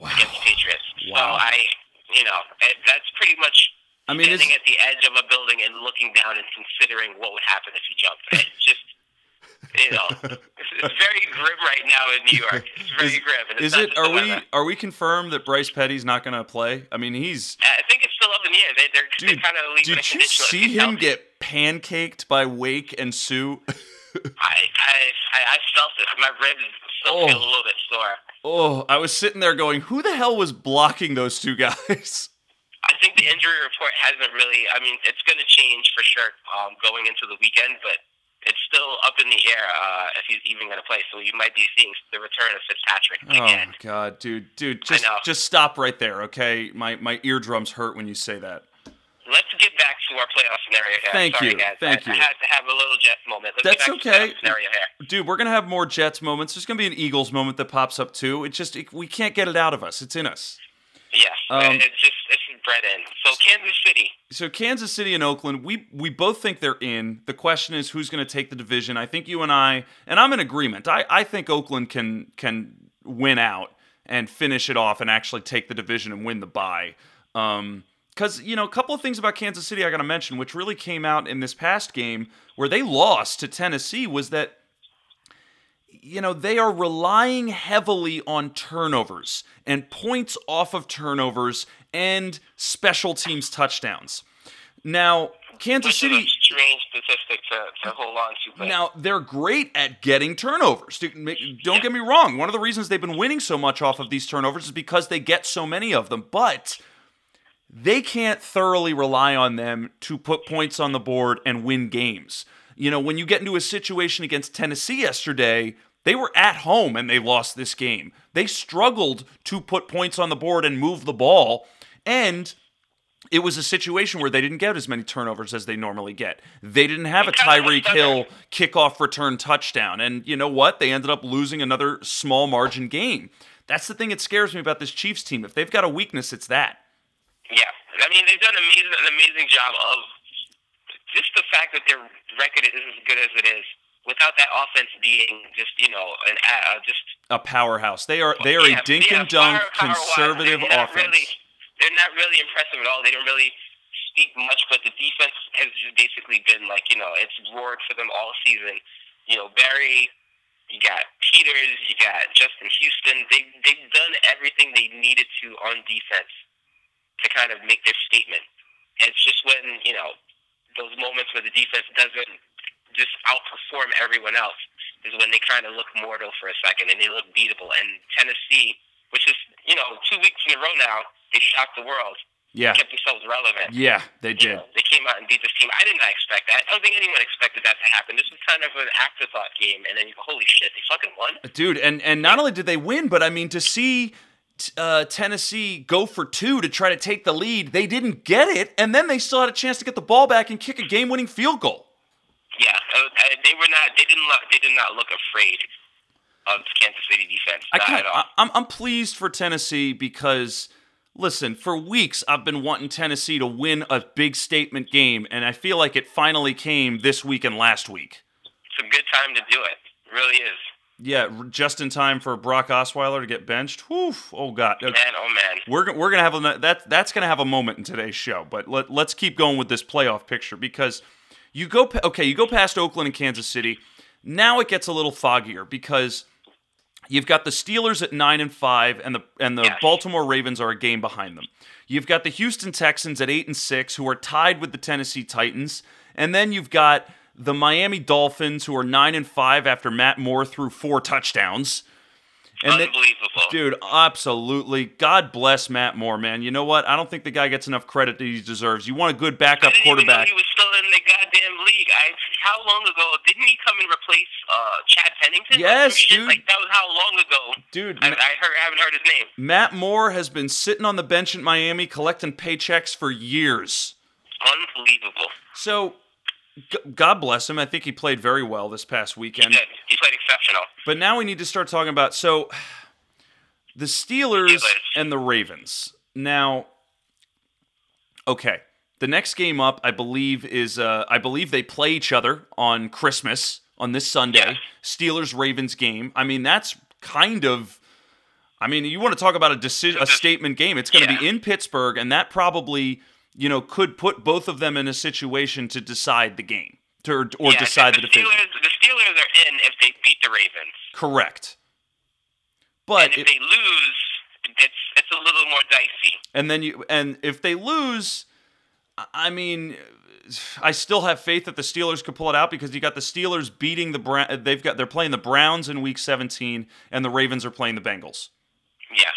against the Patriots. So Wow. I, you know, it, that's pretty much I mean, standing at the edge of a building and looking down and considering what would happen if you jumped. It's just, you know, it's, it's very grim right now in New York. It's very is, grim. It's is it? Are we weather. are we confirmed that Bryce Petty's not going to play? I mean, he's I think it's still up in the air. They, they're, dude. they're kind of leaving Did you see him healthy. get pancaked by Wake and Suh? I, I, I, I felt it. My ribs still Oh. feel a little bit sore. oh, I was sitting there going, "Who the hell was blocking those two guys?" I think the injury report hasn't really. I mean, it's going to change for sure um, going into the weekend, but it's still up in the air uh, if he's even going to play. So you might be seeing the return of Fitzpatrick Oh again. my god, dude, dude, just just stop right there, okay? My my eardrums hurt when you say that. Let's get back to our playoff scenario here. Thank Sorry, you, Guys. thank I, you. I had to have a little Jets moment. Let's That's get back okay. the scenario here. Dude, we're gonna have more Jets moments. There's gonna be an Eagles moment that pops up too. It just it, we can't get it out of us. It's in us. Yes, Um, it's just it's bred in. So Kansas City. So Kansas City and Oakland, we we both think they're in. The question is who's going to take the division. I think you and I, and I'm in agreement. I, I think Oakland can can win out and finish it off and actually take the division and win the bye. Um, because you know a couple of things about Kansas City I got to mention, which really came out in this past game where they lost to Tennessee, was that you know, they are relying heavily on turnovers and points off of turnovers and special teams touchdowns. Now, Kansas City. strange statistic to, to hold on to. But Now they're great at getting turnovers. Don't get me wrong. One of the reasons they've been winning so much off of these turnovers is because they get so many of them. But they can't thoroughly rely on them to put points on the board and win games. You know, when you get into a situation against Tennessee yesterday, they were at home and they lost this game. They struggled to put points on the board and move the ball. And it was a situation where they didn't get as many turnovers as they normally get. They didn't have a Tyreek Hill kickoff return touchdown. And you know what? They ended up losing another small margin game. That's the thing that scares me about this Chiefs team. If they've got a weakness, it's that. Yeah, I mean they've done amazing, an amazing job of just the fact that their record is as good as it is, without that offense being just you know an uh, just A powerhouse. They are they are yeah, a dink yeah, and dunk firepower-wise, conservative they're offense. Really, they're not really impressive at all. They don't really speak much, but the defense has just basically been like you know it's roared for them all season. You know Barry. You got Peters, you got Justin Houston. They they've done everything they needed to on defense to kind of make their statement. And it's just when, you know, those moments where the defense doesn't just outperform everyone else is when they kind of look mortal for a second and they look beatable. And Tennessee, which is, you know, two weeks in a row now, they shocked the world, Yeah. kept themselves relevant. Yeah, they You did. know, they came out and beat this team. I did not expect that. I don't think anyone expected that to happen. This was kind of an afterthought game, and then you go, holy shit, they fucking won. Dude, and and not only did they win, but I mean to see uh, Tennessee go for two to try to take the lead, they didn't get it, and then they still had a chance to get the ball back and kick a game-winning field goal. Yeah, uh, uh, they were not. They didn't. Look, they did not look afraid of Kansas City defense. I not can't, at all. I, I'm I'm pleased for Tennessee because listen, for weeks I've been wanting Tennessee to win a big statement game, and I feel like it finally came this week and last week. it's a good time to do it. It really is. Yeah, just in time for Brock Osweiler to get benched. Whew, oh god. Man, oh man. We're, we're gonna have a that that's gonna have a moment in today's show, but let, let's keep going with this playoff picture because you go okay, you go past Oakland and Kansas City. Now it gets a little foggier because you've got the Steelers at nine and five, and the and the. Baltimore Ravens are a game behind them. You've got the Houston Texans at eight and six, who are tied with the Tennessee Titans, and then you've got the Miami Dolphins, who are nine and five after Matt Moore threw four touchdowns. And then, Unbelievable. Dude, absolutely. God bless Matt Moore, man. You know what? I don't think the guy gets enough credit that he deserves. You want a good backup didn't even know quarterback. he was still in the goddamn league. I how long ago didn't he come and replace uh, Chad Pennington? Yes, dude. Like that was how long ago? Dude, I, Ma- I heard. I haven't heard his name. Matt Moore has been sitting on the bench in Miami collecting paychecks for years. Unbelievable. So, g- God bless him. I think he played very well this past He weekend. did. He played exceptional. But now we need to start talking about so the Steelers Steelers. and the Ravens. Now, okay, The next game up, I believe, is uh, I believe they play each other on Christmas on this Sunday. Steelers Ravens game. I mean, that's kind of. I mean, you want to talk about a decision, a statement game. It's going to Yeah. be in Pittsburgh, and that probably, you know, could put both of them in a situation to decide the game, to, or, or yeah, decide the the division. Steelers, the Steelers are in if they beat the Ravens. Correct. But and if it- they lose, it's it's a little more dicey. and then you and if they lose, I- mean, I still have faith that the Steelers could pull it out because you got the Steelers beating the Brown. They've got they're playing the Browns in Week 17, and the Ravens are playing the Bengals. Yes.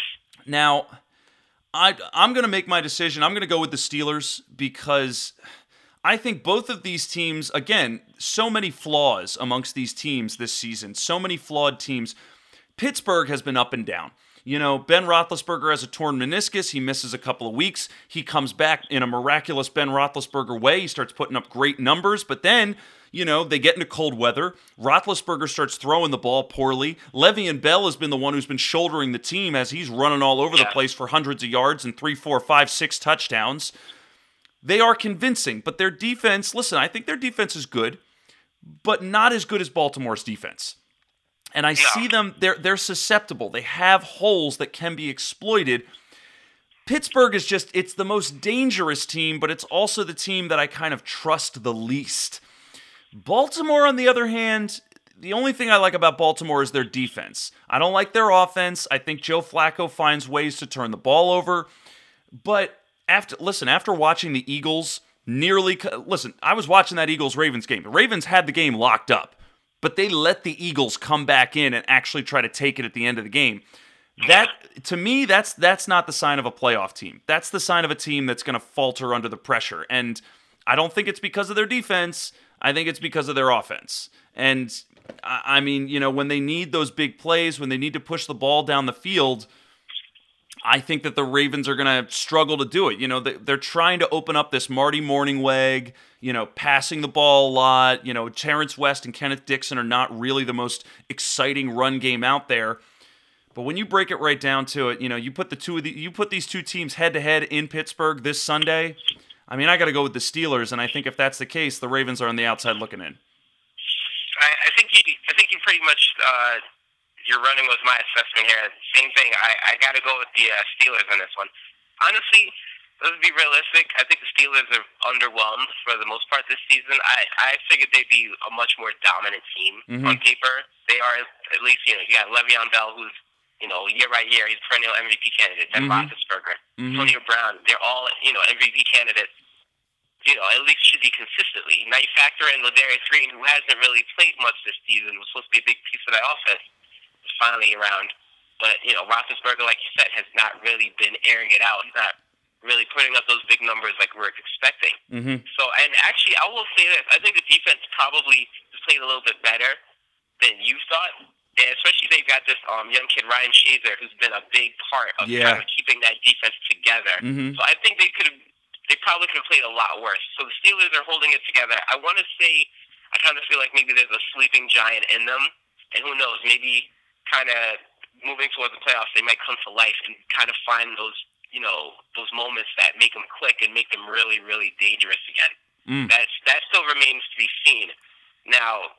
Now, I I'm going to make my decision. I'm going to go with the Steelers because I think both of these teams again, so many flaws amongst these teams this season. So many flawed teams. Pittsburgh has been up and down. You know, Ben Roethlisberger has a torn meniscus. He misses a couple of weeks. He comes back in a miraculous Ben Roethlisberger way. He starts putting up great numbers, but then, you know, they get into cold weather. Roethlisberger starts throwing the ball poorly. Le'Veon Bell has been the one who's been shouldering the team as he's running all over the place for hundreds of yards and three, four, five, six touchdowns. They are convincing, but their defense, listen, I think their defense is good, but not as good as Baltimore's defense and I see them they're they're susceptible. They have holes that can be exploited. Pittsburgh is just it's the most dangerous team, but it's also the team that I kind of trust the least. Baltimore on the other hand, the only thing I like about Baltimore is their defense. I don't like their offense. I think Joe Flacco finds ways to turn the ball over. But after listen, after watching the Eagles nearly listen, I was watching that Eagles Ravens game. The Ravens had the game locked up, but they let the Eagles come back in and actually try to take it at the end of the game. That to me, that's that's not the sign of a playoff team. That's the sign of a team that's going to falter under the pressure. And I don't think it's because of their defense. I think it's because of their offense. And I I mean, you know, when they need those big plays, when they need to push the ball down the field, I think that the Ravens are going to struggle to do it. You know, they- they're trying to open up this Marty Mornhinweg, you know, passing the ball a lot. You know, Terrence West and Kenneth Dixon are not really the most exciting run game out there. But when you break it right down to it, you know, you put the two of the, you put these two teams head to head in Pittsburgh this Sunday. I mean, I got to go with the Steelers, and I think if that's the case, the Ravens are on the outside looking in. I, I think you. I think you pretty much. Uh, you're running with my assessment here. Same thing. I, I got to go with the uh, Steelers on this one. Honestly, let's be realistic. I think the Steelers are underwhelmed for the most part this season. I, I figured they'd be a much more dominant team Mhm. on paper. They are at least, you know, you got Le'Veon Bell, who's, you know, year by year, he's a perennial MVP candidate. Ben Mhm. Roethlisberger, Mhm. Antonio Brown, they're all, you know, MVP candidates. You know, at least should be consistently. Now you factor in Ladarius Green, who hasn't really played much this season, was supposed to be a big piece of that offense, finally around. But you know, Roethlisberger, like you said, has not really been airing it out. He's not really putting up those big numbers like we're expecting. Mm-hmm. So, and actually, I will say this: I think the defense probably has played a little bit better than you thought. And especially they've got this um, young kid Ryan Shazier, who's been a big part of Yeah. kind of keeping that defense together. Mhm. So I think they could have, they probably could have played a lot worse. So the Steelers are holding it together. I want to say, I kind of feel like maybe there's a sleeping giant in them, and who knows, maybe kind of moving towards the playoffs, they might come to life and kind of find those, you know, those moments that make them click and make them really, really dangerous again. Mm. That's that still remains to be seen. Now,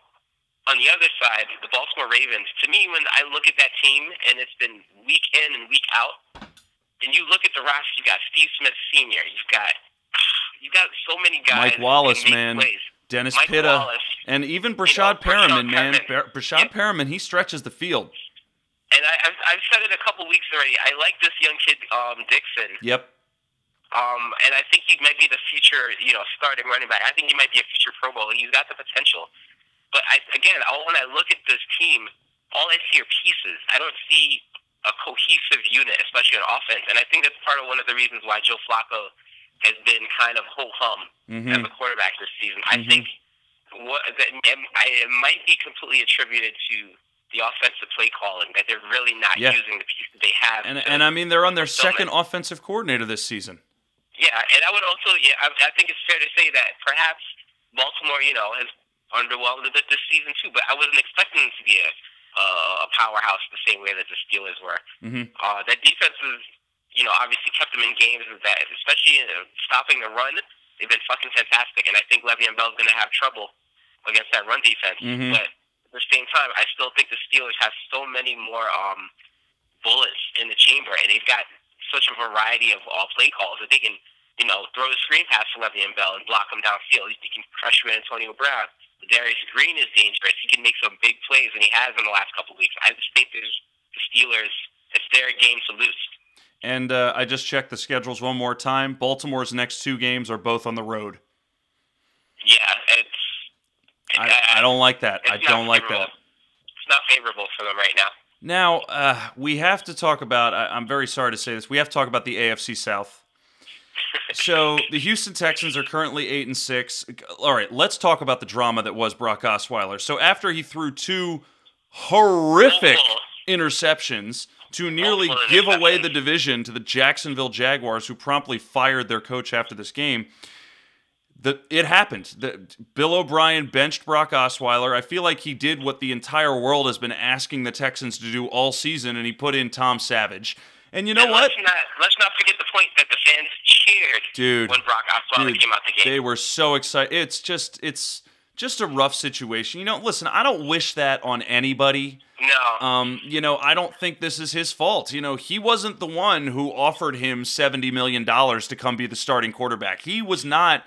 on the other side, the Baltimore Ravens. To me, when I look at that team and it's been week in and week out, and you look at the roster, you got Steve Smith Senior, you've got you got so many guys. Mike Wallace, man. Plays. Dennis Mike Pitta, Wallace. and even know, Breshad Breshad Perriman, man. Bar- Breshad Yep. Perriman, he stretches the field. And I, I've, I've said it a couple weeks already. I like this young kid, um, Dixon. Yep. Um, and I think he might be the future, you know, starting running back. I think he might be a future Pro Bowl. He's got the potential. But I, again, all, when I look at this team, all I see are pieces. I don't see a cohesive unit, especially on offense. And I think that's part of one of the reasons why Joe Flacco has been kind of ho hum Mhm. as a quarterback this season. I Mhm. think what that I, it might be completely attributed to the offensive play calling that they're really not Yeah. using the pieces they have. And and I mean they're on their second offensive coordinator this season. Yeah, and I would also, yeah, I, I think it's fair to say that perhaps Baltimore, you know, has underwhelmed a bit this season too. But I wasn't expecting them to be a, uh, a powerhouse the same way that the Steelers were. hmm Uh, that defense was, you know, obviously kept them in games with that, especially uh, stopping the run. They've been fucking fantastic, and I think Le'Veon Bell's going to have trouble against that run defense. Mhm. But the same time, I still think the Steelers have so many more um, bullets in the chamber, and they've got such a variety of all play calls that they can, you know, throw a screen pass to Le'Veon Bell and block him downfield. They can crush pressure Antonio Brown. Darius Green is dangerous. He can make some big plays, and he has in the last couple of weeks. I just think there's the Steelers. It's their game to lose. And uh, I just checked the schedules one more time. Baltimore's next two games are both on the road. Yeah, it's. I, I don't like that. I don't like that. It's not favorable for them right now. Now, uh, we have to talk about, I, I'm very sorry to say this, we have to talk about the AFC South. So the Houston Texans are currently eight and six. All right, let's talk about the drama that was Brock Osweiler. So after he threw two horrific Awful. interceptions to nearly Awful give away the division to the Jacksonville Jaguars, who promptly fired their coach after this game. The, it happened. The, Bill O'Brien benched Brock Osweiler. I feel like he did what the entire world has been asking the Texans to do all season, and he put in Tom Savage. And you know and what? Let's not, let's not forget the point that the fans cheered Dude, when Brock Osweiler dude, came out the game. They were so excited. It's just it's just a rough situation. You know, listen, I don't wish that on anybody. no. Um, you know, I don't think this is his fault. You know, he wasn't the one who offered him seventy million dollars to come be the starting quarterback. He was not.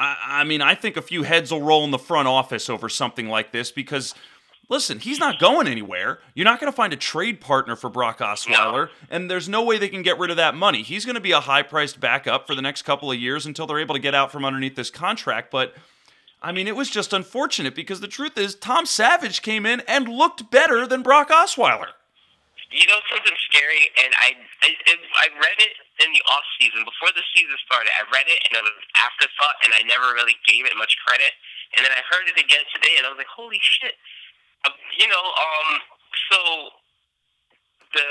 I, I mean, I think a few heads will roll in the front office over something like this because. Listen, he's not going anywhere. You're not going to find a trade partner for Brock Osweiler, and there's no way they can get rid of that money. He's going to be a high priced backup for the next couple of years until they're able to get out from underneath this contract. But I mean, it was just unfortunate because the truth is, Tom Savage came in and looked better than Brock Osweiler. You know something scary, and I I, I read it in the off season before the season started. I read it and it was an afterthought, and I never really gave it much credit. And then I heard it again today, and I was like, "Holy shit!" Uh, you know, um, so the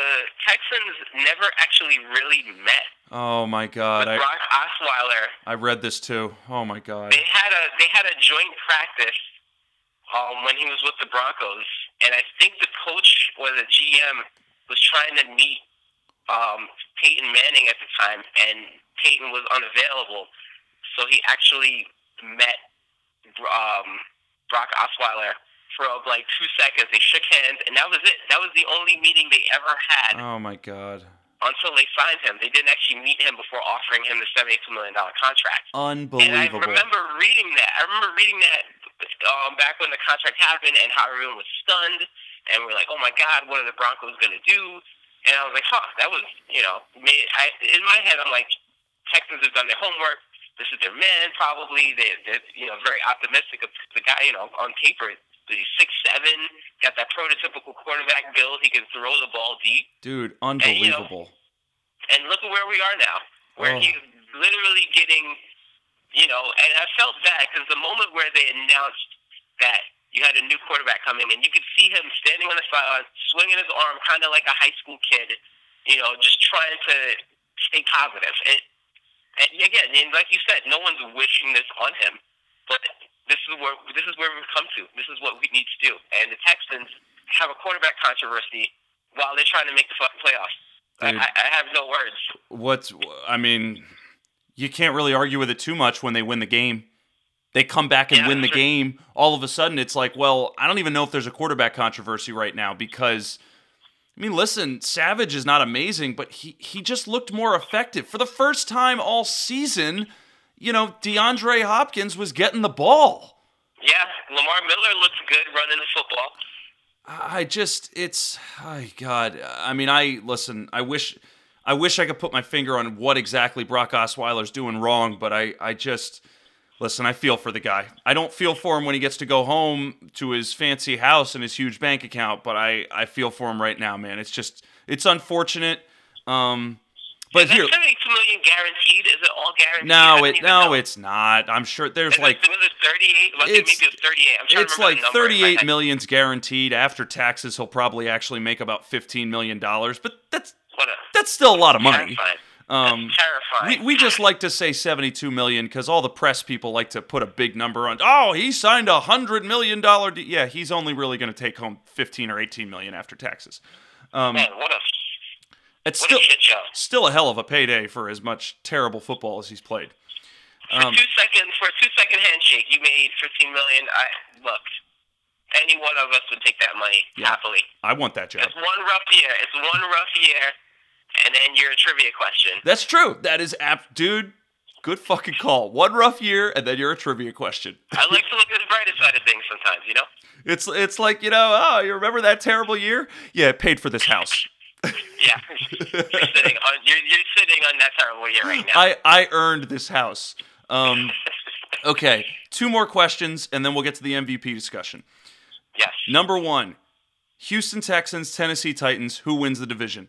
Texans never actually really met Oh my God, with I Brock Osweiler. I read this too. Oh my God. They had a they had a joint practice um, when he was with the Broncos, and I think the coach or the GM was trying to meet um, Peyton Manning at the time, and Peyton was unavailable, so he actually met um, Brock Osweiler for like two seconds. They shook hands, and that was it. That was the only meeting they ever had Oh my God. until they signed him. They didn't actually meet him before offering him the seventy-two million dollar contract. Unbelievable! And I remember reading that. I remember reading that um, back when the contract happened and how everyone was stunned. And we're like, oh my God, what are the Broncos going to do? And I was like, huh, that was, you know, made, I, in my head, I'm like, Texans have done their homework. This is their man, probably. They, they're, you know, very optimistic of the guy, you know, on paper. He's six seven, got that prototypical quarterback build. He can throw the ball deep. Dude, you know, unbelievable. And look at where we are now, where Oh. he's literally getting, you know, and I felt bad because the moment where they announced that you had a new quarterback coming, and you could see him standing on the sideline, swinging his arm, kind of like a high school kid, you know, just trying to stay positive. It, and again, and like you said, no one's wishing this on him, but this is where this is where we've come to. This is what we need to do. And the Texans have a quarterback controversy while they're trying to make the fucking playoffs. I, Dude. I I have no words. What's I mean, you can't really argue with it too much when they win the game. They come back and Yeah, win the sure. game. All of a sudden, it's like, well, I don't even know if there's a quarterback controversy right now because, I mean, listen, Savage is not amazing, but he he just looked more effective for the first time all season. You know, DeAndre Hopkins was getting the ball. Yeah, Lamar Miller looks good running the football. I just it's oh God. I mean, I listen. I wish I wish I could put my finger on what exactly Brock Osweiler's doing wrong, but I I just listen. I feel for the guy. I don't feel for him when he gets to go home to his fancy house and his huge bank account, but I I feel for him right now, man. It's just it's unfortunate. Um, but Is that here, seventy-two million guaranteed? Is it all guaranteed? No, it no, know. it's not. I'm sure there's Is like it, was it thirty-eight? I It's- maybe it was thirty-eight. I'm it's like the number in my 38 million's guaranteed after taxes he'll probably actually make about 15 million dollars but that's that's still a lot of money terrifying. Um terrifying. we, we just like to say 72 million because all the press people like to put a big number on oh he signed a hundred million dollar de-. yeah he's only really going to take home 15 or 18 million after taxes um Man, what a it's what still a shit show. still a hell of a payday for as much terrible football as he's played For Um, two seconds, for a two second handshake, you made fifteen million. I look. Any one of us would take that money Yeah. happily. I want that job. It's one rough year. It's one rough year, and then you're a trivia question. That's true. That is app, dude. Good fucking call. One rough year, and then you're a trivia question. I like to look at the brighter side of things sometimes, you know. It's it's like you know. Oh, you remember that terrible year? Yeah, it paid for this house. Yeah, you're sitting on you're, you're sitting on that terrible year right now. I I earned this house. Um, okay, two more questions, and then we'll get to the MVP discussion. yes. Number one, Houston Texans, Tennessee Titans. Who wins the division?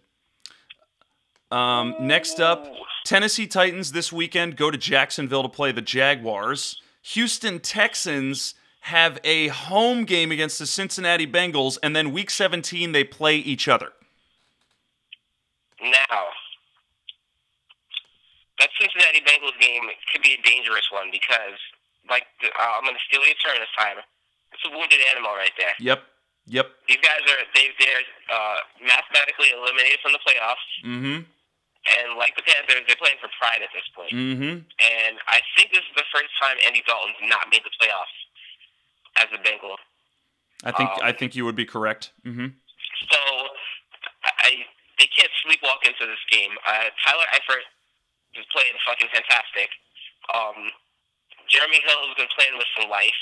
Um, next up, Tennessee Titans this weekend go to Jacksonville to play the Jaguars. Houston Texans have a home game against the Cincinnati Bengals, and then week 17 they play each other. Now, that Cincinnati Bengals game could be a dangerous one because, like, the, uh, I'm going to steal your turn this time. It's a wounded animal right there. Yep. Yep. These guys are they they're uh, mathematically eliminated from the playoffs, Mm-hmm. And like the Panthers, they're playing for pride at this point. Mm-hmm. And I think this is the first time Andy Dalton's not made the playoffs as a Bengal. I think Um, I think you would be correct. Mm-hmm. So I they can't sleepwalk into this game. Uh, Tyler Eifert is playing fucking fantastic. Um, Jeremy Hill has been playing with some life.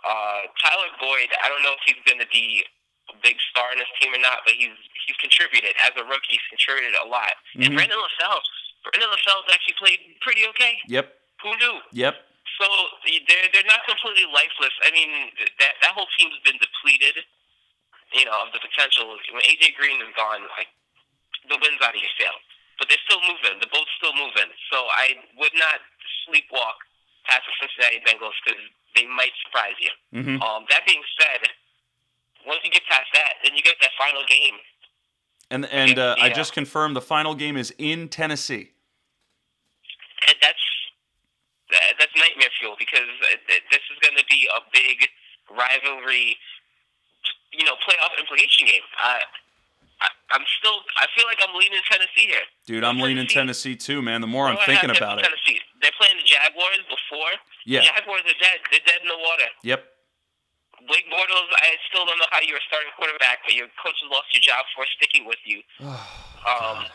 Uh, Tyler Boyd, I don't know if he's going to be a big star in this team or not, but he's he's contributed as a rookie. He's contributed a lot. Mhm. And Brandon LaFell, Brandon LaFell's actually played pretty okay. Yep. Who knew? Yep. So they're they're not completely lifeless. I mean, that that whole team's been depleted. You know, of the potential. When AJ Green is gone, like the wind's out of your sail. But they're still moving. The boat's still moving. So I would not sleepwalk past the Cincinnati Bengals because they might surprise you. Mm-hmm. Um, that being said, once you get past that, then you get that final game. And and uh, I just confirmed the final game is in Tennessee. and that's that's nightmare fuel because this is going to be a big rivalry, you know, playoff implication game. I, I, I'm still, I feel like I'm leaning Tennessee here. Dude, I'm leaning Tennessee too, man. The more I'm thinking about it. Tennessee. They're playing the Jaguars before. Yeah. The Jaguars are dead. They're dead in the water. Yep. Blake Bortles, I still don't know how you were starting quarterback, but your coach lost your job for sticking with you. Um,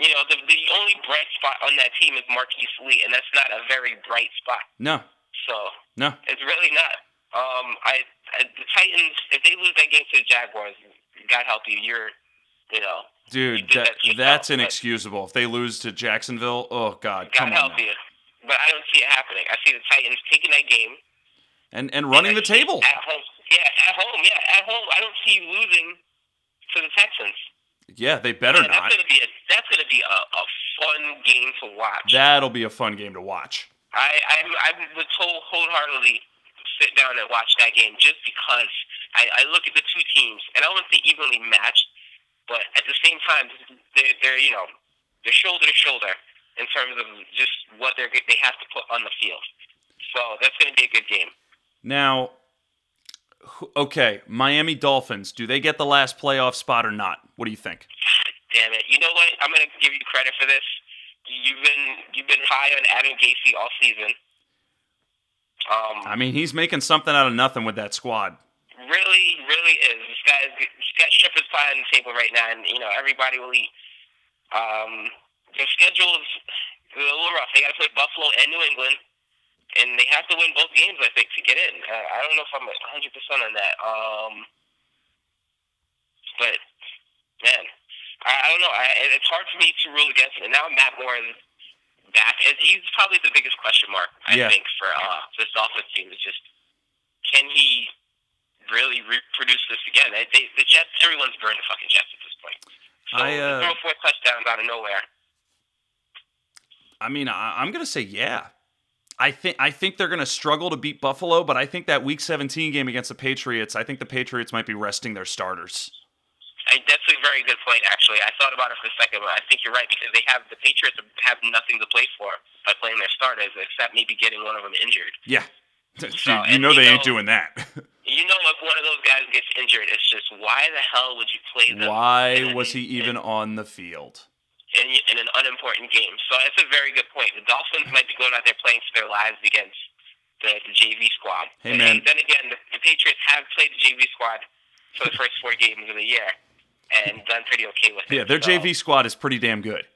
you know, the the only bright spot on that team is Marquise Lee, and that's not a very bright spot. No. So No. it's really not. Um, I, I the Titans, if they lose that game to the Jaguars, God help you, you're, you know, Dude, did that, that that's inexcusable. If they lose to Jacksonville, oh God, God come on. help now. you. But I don't see it happening. I see the Titans taking that game, And and running the table. at home. Yeah, at home. Yeah, at home. I don't see you losing to the Texans. Yeah, they better Yeah, not. That's gonna be a that's gonna be a, a fun game to watch. That'll be a fun game to watch. I I I would whole, wholeheartedly sit down and watch that game just because I, I look at the two teams and I wouldn't say evenly matched, but at the same time they're they're you know they're shoulder to shoulder in terms of just what they're they have to put on the field. So that's going to be a good game. Now, okay, Miami Dolphins. Do they get the last playoff spot or not? What do you think? Damn it! You know what? I'm going to give you credit for this. You've been you've been high on Adam Gase all season. Um, I mean, he's making something out of nothing with that squad. really, really is. This guy's this got shepherd's pie on the table right now, and you know everybody will eat. Um, their schedule is a little rough. They got to play Buffalo and New England, and they have to win both games, I think, to get in. Uh, I don't know if I'm 100 percent on that. Um, but man, I, I don't know. I, it's hard for me to rule against it. And now Matt Moore back, and he's probably the biggest question mark I Yeah. think for uh, this offense team. Is just can he really reproduce this again? They, they, the Jets, everyone's burned the fucking Jets at this point. So I, uh, throw four touchdowns out of nowhere. I mean, I, I'm gonna say yeah. I think I think they're gonna struggle to beat Buffalo, but I think that Week 17 game against the Patriots, I think the Patriots might be resting their starters. I, that's a very good point, actually. I thought about it for a second, but I think you're right because they have the Patriots have nothing to play for by playing their starters, except maybe getting one of them injured. Yeah, Dude, you and know they you ain't know- doing that. You know, if one of those guys gets injured, it's just why the hell would you play them? Why was he even on the field? In, in an unimportant game. So that's a very good point. The Dolphins might be going out there playing for their lives against the, the JV squad. Hey, and then again, the, the Patriots have played the JV squad for the first four games of the year and done pretty okay with it. Yeah, their So, JV squad is pretty damn good.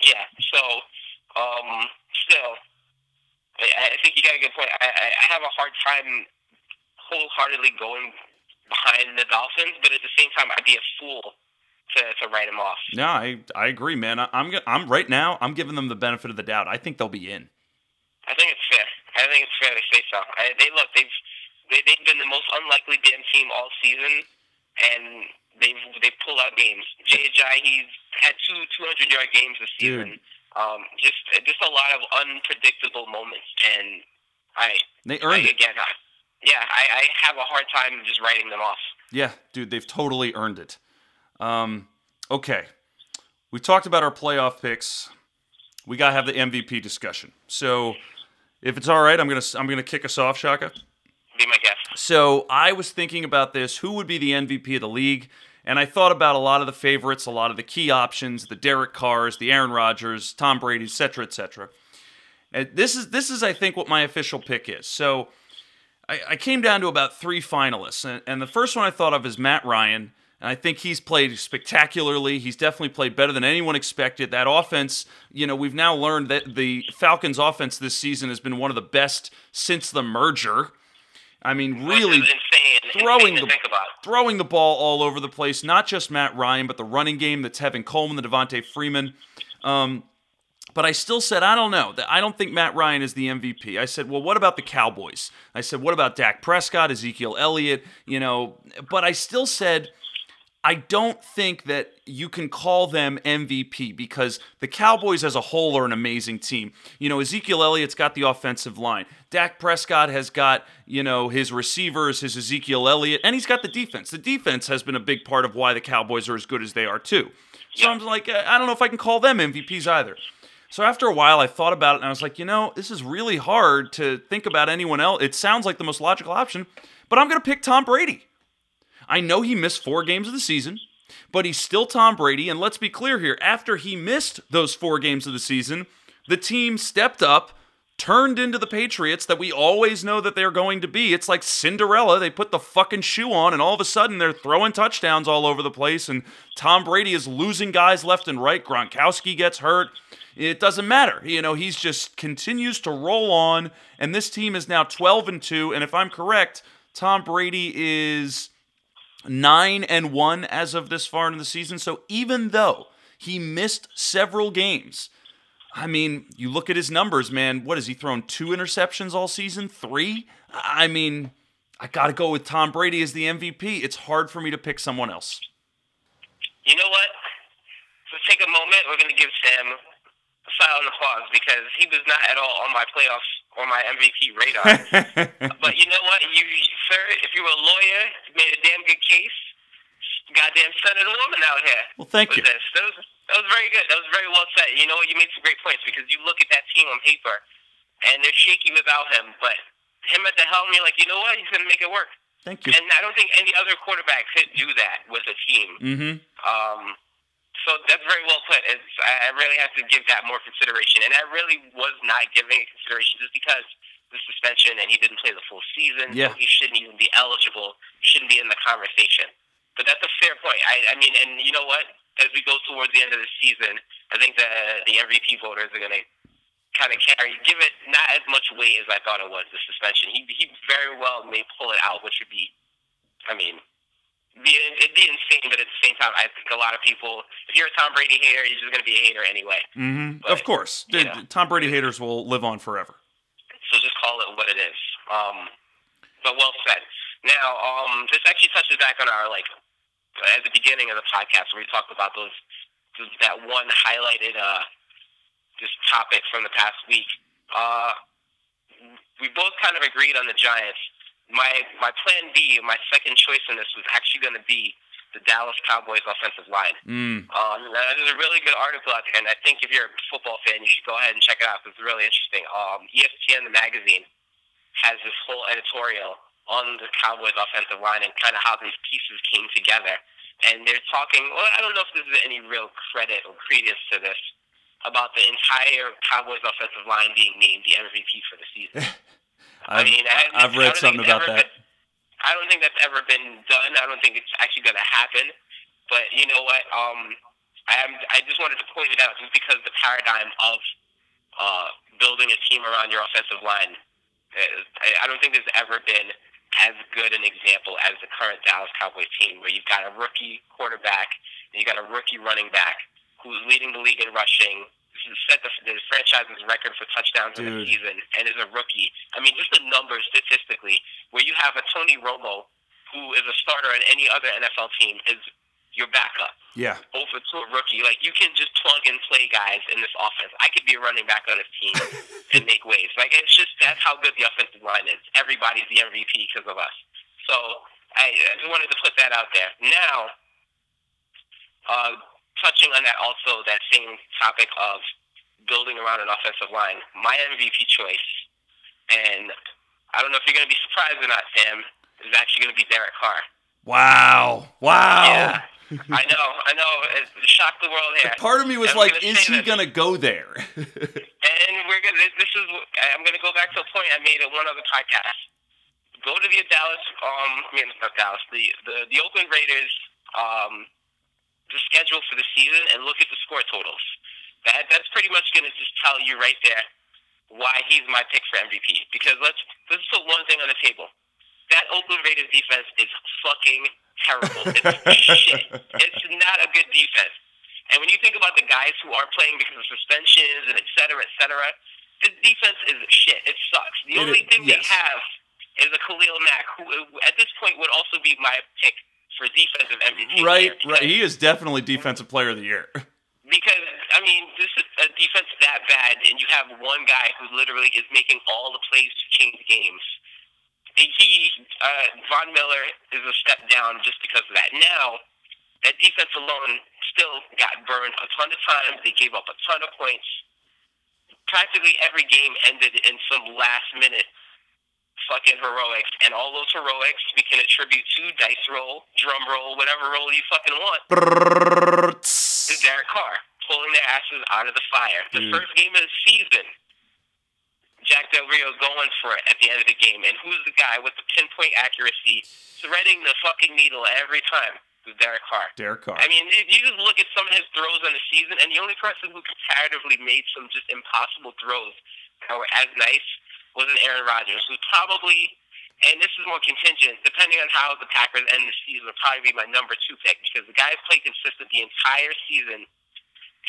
Yeah, so um, still, I, I think you got a good point. I, I I have a hard time wholeheartedly going behind the Dolphins, but at the same time, I'd be a fool to, to write them off. No, I I agree, man. I, I'm I'm right now. I'm giving them the benefit of the doubt. I think they'll be in. I think it's fair. I think it's fair to say so. I, they look, they've they, they've been the most unlikely damn team all season, and they've they pull out games. Jai he's had two 200 yard games this season. Dude. Um, just just a lot of unpredictable moments, and I They I, earned it. again, I, yeah, I, I have a hard time just writing them off. Yeah, dude, they've totally earned it. Um, okay, we talked about our playoff picks. We gotta have the MVP discussion. So, if it's all right, I'm gonna I'm gonna kick us off, Shaka. Be my guest. So I was thinking about this: who would be the MVP of the league? And I thought about a lot of the favorites, a lot of the key options, the Derek Carrs, the Aaron Rodgers, Tom Brady, et cetera, et cetera. And this is this is I think what my official pick is. So I, I came down to about three finalists, and, and the first one I thought of is Matt Ryan. And I think he's played spectacularly. He's definitely played better than anyone expected. That offense, you know, we've now learned that the Falcons' offense this season has been one of the best since the merger. I mean, really Which is insane. throwing the- throwing the ball all over the place. Not just Matt Ryan, but the running game that's Tevin Coleman, the Devonta Freeman. Um, but I still said I don't know. I don't think Matt Ryan is the MVP. I said, well, what about the Cowboys? I said, what about Dak Prescott, Ezekiel Elliott? You know, but I still said. I don't think that you can call them MVP because the Cowboys as a whole are an amazing team. You know, Ezekiel Elliott's got the offensive line. Dak Prescott has got, you know, his receivers, his Ezekiel Elliott, and he's got the defense. The defense has been a big part of why the Cowboys are as good as they are, too. So I'm like, uh, I don't know if I can call them MVPs either. So after a while, I thought about it and I was like, you know, this is really hard to think about anyone else. It sounds like the most logical option, but I'm going to pick Tom Brady. I know he missed four games of the season, but he's still Tom Brady. And let's be clear here after he missed those four games of the season, the team stepped up, turned into the Patriots that we always know that they're going to be. It's like Cinderella. They put the fucking shoe on, and all of a sudden they're throwing touchdowns all over the place. And Tom Brady is losing guys left and right. Gronkowski gets hurt. It doesn't matter. You know, he's just continues to roll on, and this team is now 12 and 2. And if I'm correct, Tom Brady is nine and one as of this far in the season. So even though he missed several games, I mean, you look at his numbers, man. What has he thrown? Two interceptions all season? Three? I mean, I got to go with Tom Brady as the MVP. It's hard for me to pick someone else. You know what? Let's take a moment. We're going to give Sam a silent applause because he was not at all on my playoffs or my MVP radar. but you know what? You, sir, if you were a lawyer, you made a damn good case. Goddamn son of a woman out here. well, thank you. this. That was, that was very good. That was very well said. You know what? You made some great points because you look at that team on paper and they're shaky without him, but him at the helm, you're like, you know what? He's going to make it work. Thank you. And I don't think any other quarterback could do that with a team. Mm-hmm. Um, so that's very well put. It's, I really have to give that more consideration, and I really was not giving it consideration just because the suspension and he didn't play the full season. Yeah. So he shouldn't even be eligible. Shouldn't be in the conversation. But that's a fair point. I, I mean, and you know what? As we go towards the end of the season, I think the the MVP voters are going to kind of carry, give it not as much weight as I thought it was. The suspension. He he very well may pull it out, which would be, I mean, it'd be insane. But at the same time, I think a lot of people, if you're a Tom Brady hater, you're just going to be a hater anyway. Mm-hmm. But, Of course. you know. Tom Brady haters will live on forever. So just call it what it is. Um, but well said. Now, um, this actually touches back on our like at the beginning of the podcast where we talked about those those- that one highlighted uh this topic from the past week. Uh, we both kind of agreed on the Giants. My my plan B, my second choice in this was actually going to be the Dallas Cowboys offensive line. Mm. Um, there's a really good article out there, and I think if you're a football fan, you should go ahead and check it out. It's really interesting. Um, ESPN, the magazine, has this whole editorial on the Cowboys offensive line and kind of how these pieces came together. and they're talking. Well, I don't know if there's any real credit or credence to this about the entire Cowboys offensive line being named the MVP for the season. I've, I mean, I, I've read something about that. Been, I don't think that's ever been done. I don't think it's actually going to happen. But you know what? Um, I am. I just wanted to point it out just because the paradigm of uh, building a team around your offensive line. Uh, I, I don't think there's ever been as good an example as the current Dallas Cowboys team, where you've got a rookie quarterback and you got a rookie running back who's leading the league in rushing, set the, the franchise's record for touchdowns Dude. in the season, and is a rookie. I mean, just the numbers statistically, where you have a Tony Romo who is a starter on any other NFL team, is your backup. Yeah. Over to a rookie. Like, you can just plug and play guys in this offense. I could be a running back on this team and make waves. Like, it's just that's how good the offensive line is. Everybody's the MVP because of us. So, I, I just wanted to put that out there. Now, uh, touching on that also, that same topic of building around an offensive line, my MVP choice, and I don't know if you're going to be surprised or not, Sam, is actually going to be Derek Carr. Wow! Wow! Yeah. I know, I know. It shocked the world here. Part of me was like, "Is he gonna go there?" and we're gonna. This is. I'm gonna go back to a point I made at one other podcast. Go to the Dallas. Um, I mean, not Dallas. The the, the Oakland Raiders. Um, the schedule for the season and look at the score totals. That that's pretty much going to just tell you right there why he's my pick for MVP. Because let's let's put one thing on the table. That Oakland Raiders defense is fucking terrible. It's shit. It's not a good defense. And when you think about the guys who are playing because of suspensions and et cetera, et cetera, the defense is shit. It sucks. The it only is, thing yes. we have is a Khalil Mack, who at this point would also be my pick for defensive MVP. Right, right. He is definitely defensive player of the year. Because I mean, this is a defense that bad, and you have one guy who literally is making all the plays to change games. And He, uh, Von Miller, is a step down just because of that. Now, that defense alone still got burned a ton of times. They gave up a ton of points. Practically every game ended in some last minute fucking heroics, and all those heroics we can attribute to dice roll, drum roll, whatever roll you fucking want. is Derek Carr pulling their asses out of the fire. The mm. first game of the season, Jack Del Rio going for it at the end of the game, and who's the guy with the pinpoint accuracy, threading the fucking needle every time? Derek Carr. Derek Carr. I mean, you just look at some of his throws in the season, and the only person who comparatively made some just impossible throws that were as nice was an Aaron Rodgers, who probably, and this is more contingent, depending on how the Packers end the season, will probably be my number two pick because the guy's played consistent the entire season.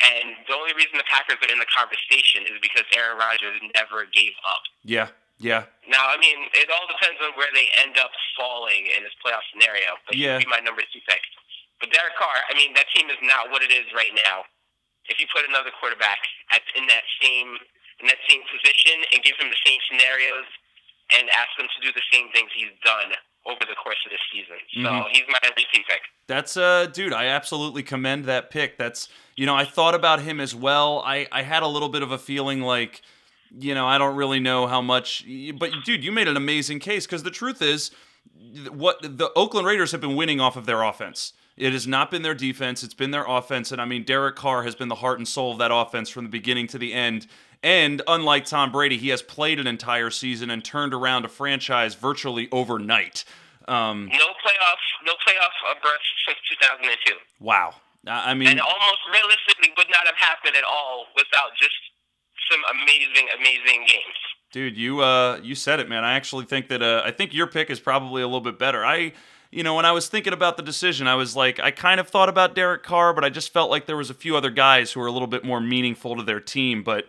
And the only reason the Packers are in the conversation is because Aaron Rodgers never gave up. Yeah, yeah. Now, I mean, it all depends on where they end up falling in this playoff scenario, but yeah. he'd be my number two pick. But Derek Carr, I mean, that team is not what it is right now. If you put another quarterback at, in that same in that same position and give him the same scenarios and ask him to do the same things he's done over the course of the season. So mm-hmm. he's my MVP pick. That's uh dude, I absolutely commend that pick. That's you know, I thought about him as well. I I had a little bit of a feeling like you know, I don't really know how much but dude, you made an amazing case cuz the truth is what the Oakland Raiders have been winning off of their offense. It has not been their defense, it's been their offense and I mean Derek Carr has been the heart and soul of that offense from the beginning to the end and unlike Tom Brady, he has played an entire season and turned around a franchise virtually overnight. Um, no playoff, no playoff berth since 2002. Wow. I mean, and almost realistically would not have happened at all without just some amazing, amazing games. Dude, you uh, you said it, man. I actually think that uh, I think your pick is probably a little bit better. I, you know, when I was thinking about the decision, I was like, I kind of thought about Derek Carr, but I just felt like there was a few other guys who were a little bit more meaningful to their team. But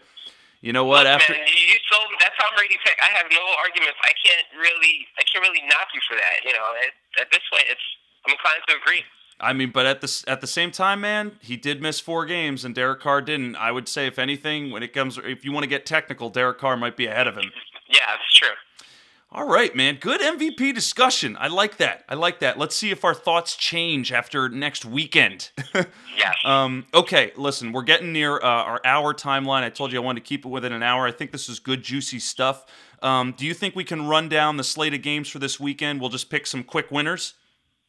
you know what? Look, After man, you sold me, that Tom Brady pick. I have no arguments. I can't really, I can't really knock you for that. You know, at, at this point, it's I'm inclined to agree. I mean, but at the at the same time, man, he did miss four games, and Derek Carr didn't. I would say, if anything, when it comes, if you want to get technical, Derek Carr might be ahead of him. Yeah, that's true. All right, man. Good MVP discussion. I like that. I like that. Let's see if our thoughts change after next weekend. yes. Um, okay, listen, we're getting near uh, our hour timeline. I told you I wanted to keep it within an hour. I think this is good, juicy stuff. Um, do you think we can run down the slate of games for this weekend? We'll just pick some quick winners.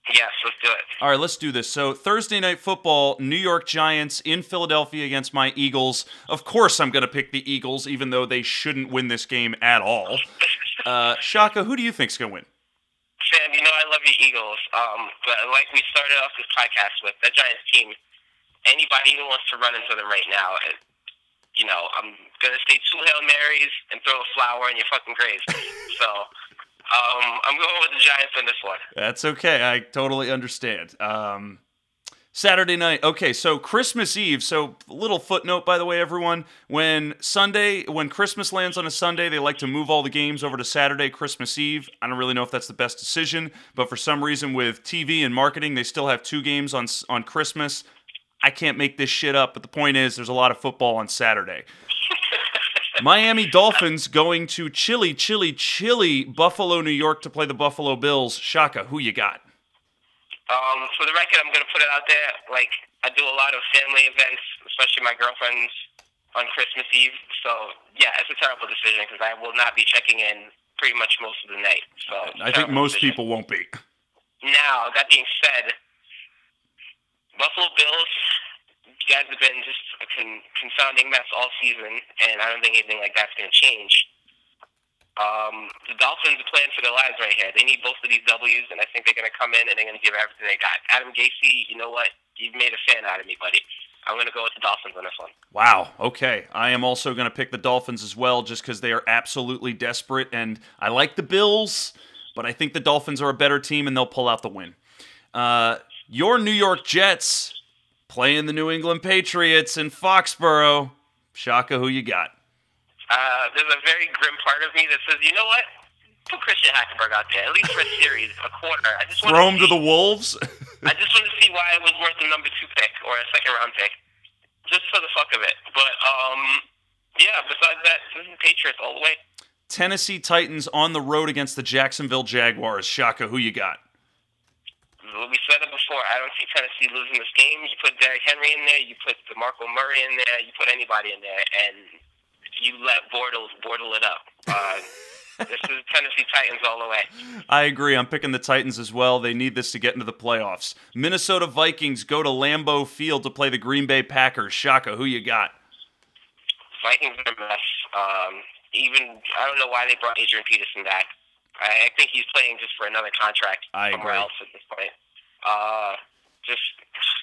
Yes, let's do it. All right, let's do this. So, Thursday night football, New York Giants in Philadelphia against my Eagles. Of course, I'm going to pick the Eagles, even though they shouldn't win this game at all. Uh, Shaka, who do you think's going to win? Sam, you know I love the Eagles, um, but like we started off this podcast with, that Giants team, anybody who wants to run into them right now, it, you know, I'm gonna say two hail marys and throw a flower in your fucking grave. so um, I'm going with the Giants on this one. That's okay. I totally understand. Um, Saturday night. Okay, so Christmas Eve. So, little footnote, by the way, everyone. When Sunday, when Christmas lands on a Sunday, they like to move all the games over to Saturday, Christmas Eve. I don't really know if that's the best decision, but for some reason, with TV and marketing, they still have two games on on Christmas. I can't make this shit up, but the point is, there's a lot of football on Saturday. Miami Dolphins going to chilly, chilly, chilly Buffalo, New York to play the Buffalo Bills. Shaka, who you got? Um, for the record, I'm going to put it out there. Like, I do a lot of family events, especially my girlfriend's on Christmas Eve. So, yeah, it's a terrible decision because I will not be checking in pretty much most of the night. So, I think most decision. people won't be. Now, that being said, Buffalo Bills you guys have been just a con- confounding mess all season, and I don't think anything like that's going to change. Um, the Dolphins are playing for their lives right here. They need both of these W's, and I think they're going to come in and they're going to give everything they got. Adam Gase, you know what? You've made a fan out of me, buddy. I'm going to go with the Dolphins on this one. Wow. Okay. I am also going to pick the Dolphins as well, just because they are absolutely desperate, and I like the Bills, but I think the Dolphins are a better team, and they'll pull out the win. Uh, your New York Jets playing the New England Patriots in Foxborough. Shaka, who you got? Uh, there's a very grim part of me that says, you know what? Put Christian Hackenberg out there, at least for a series, a quarter. I just throw him to, to the wolves. I just want to see why it was worth a number two pick or a second round pick, just for the fuck of it. But um, yeah. Besides that, this is Patriots all the way. Tennessee Titans on the road against the Jacksonville Jaguars. Shaka, who you got? we said it before. I don't see Tennessee losing this game. You put Derrick Henry in there, you put DeMarco Murray in there, you put anybody in there, and you let Bortles Bortle it up. Uh, this is Tennessee Titans all the way. I agree. I'm picking the Titans as well. They need this to get into the playoffs. Minnesota Vikings go to Lambeau Field to play the Green Bay Packers. Shaka, who you got? Vikings are a mess. Um, even I don't know why they brought Adrian Peterson back. I, I think he's playing just for another contract I somewhere agree. else at this point. Uh, just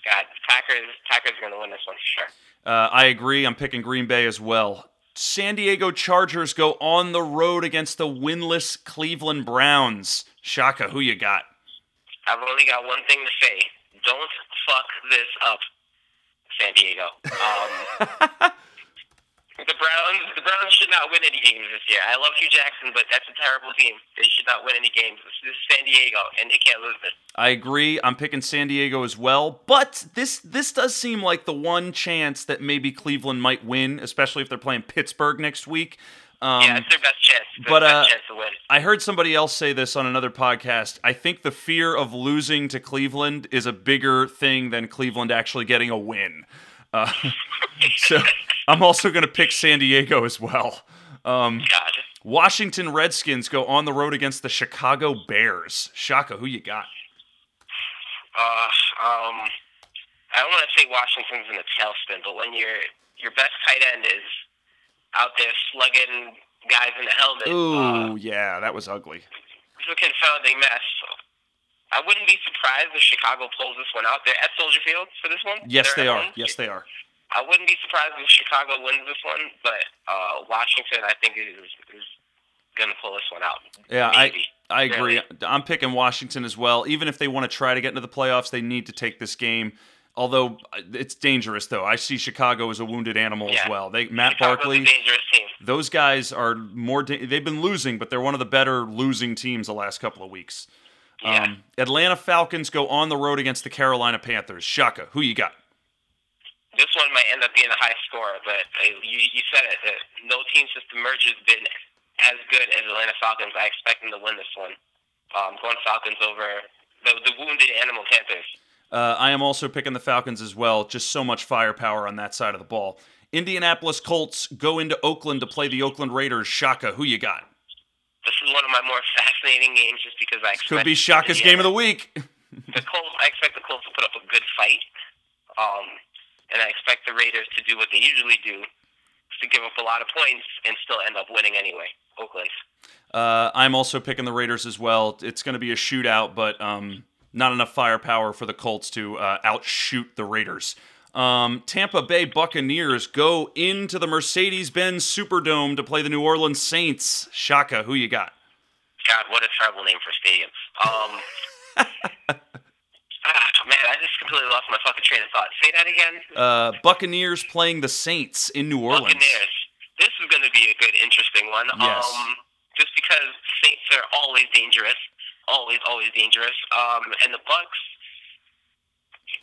God, Packers. Packers are going to win this one for sure. Uh, I agree. I'm picking Green Bay as well. San Diego Chargers go on the road against the winless Cleveland Browns. Shaka, who you got? I've only got one thing to say. Don't fuck this up, San Diego. Um, The Browns, the Browns should not win any games this year. I love Hue Jackson, but that's a terrible team. They should not win any games. This is San Diego, and they can't lose this. I agree. I'm picking San Diego as well, but this this does seem like the one chance that maybe Cleveland might win, especially if they're playing Pittsburgh next week. Um, yeah, it's their best chance. Their but best uh, chance to win. I heard somebody else say this on another podcast. I think the fear of losing to Cleveland is a bigger thing than Cleveland actually getting a win. Uh, so I'm also going to pick San Diego as well. Um, God. Washington Redskins go on the road against the Chicago Bears. Shaka, who you got? Uh, um, I don't want to say Washington's in a tailspin, but when your your best tight end is out there slugging guys in the helmet, Ooh, uh, yeah, that was ugly. It's a confounding mess. I wouldn't be surprised if Chicago pulls this one out. They're at Soldier Field for this one. Yes, They're they are. home. Yes, they are. I wouldn't be surprised if Chicago wins this one, but uh, Washington, I think, is, is going to pull this one out. Yeah, Maybe. I I agree. Barely. I'm picking Washington as well. Even if they want to try to get into the playoffs, they need to take this game. Although it's dangerous, though. I see Chicago as a wounded animal as well. They Matt Chicago's Barkley. a dangerous team. those guys are more. Da- they've been losing, but they're one of the better losing teams the last couple of weeks. Yeah. Um, Atlanta Falcons go on the road against the Carolina Panthers. Shaka, who you got? This one might end up being a high score, but uh, you, you said it. Uh, no team since the merger has been as good as Atlanta Falcons. I expect them to win this one. Um, going Falcons over the, the wounded animal Panthers. Uh, I am also picking the Falcons as well. Just so much firepower on that side of the ball. Indianapolis Colts go into Oakland to play the Oakland Raiders. Shaka, who you got? This is one of my more fascinating games just because I expect Could be Shaka's game of the week. the Colts, I expect the Colts to put up a good fight, um, and I expect the Raiders to do what they usually do, to give up a lot of points and still end up winning anyway. Oakland. Uh, I'm also picking the Raiders as well. It's going to be a shootout, but um, not enough firepower for the Colts to uh, outshoot the Raiders. Um, Tampa Bay Buccaneers go into the Mercedes Benz Superdome to play the New Orleans Saints. Shaka, who you got? God, what a terrible name for a stadium. Um, ah, man, I just completely lost my fucking train of thought. Say that again. Uh, Buccaneers playing the Saints in New Orleans. Buccaneers. This is going to be a good, interesting one. Yes. Um, just because the Saints are always dangerous, always, always dangerous. Um, and the Bucks.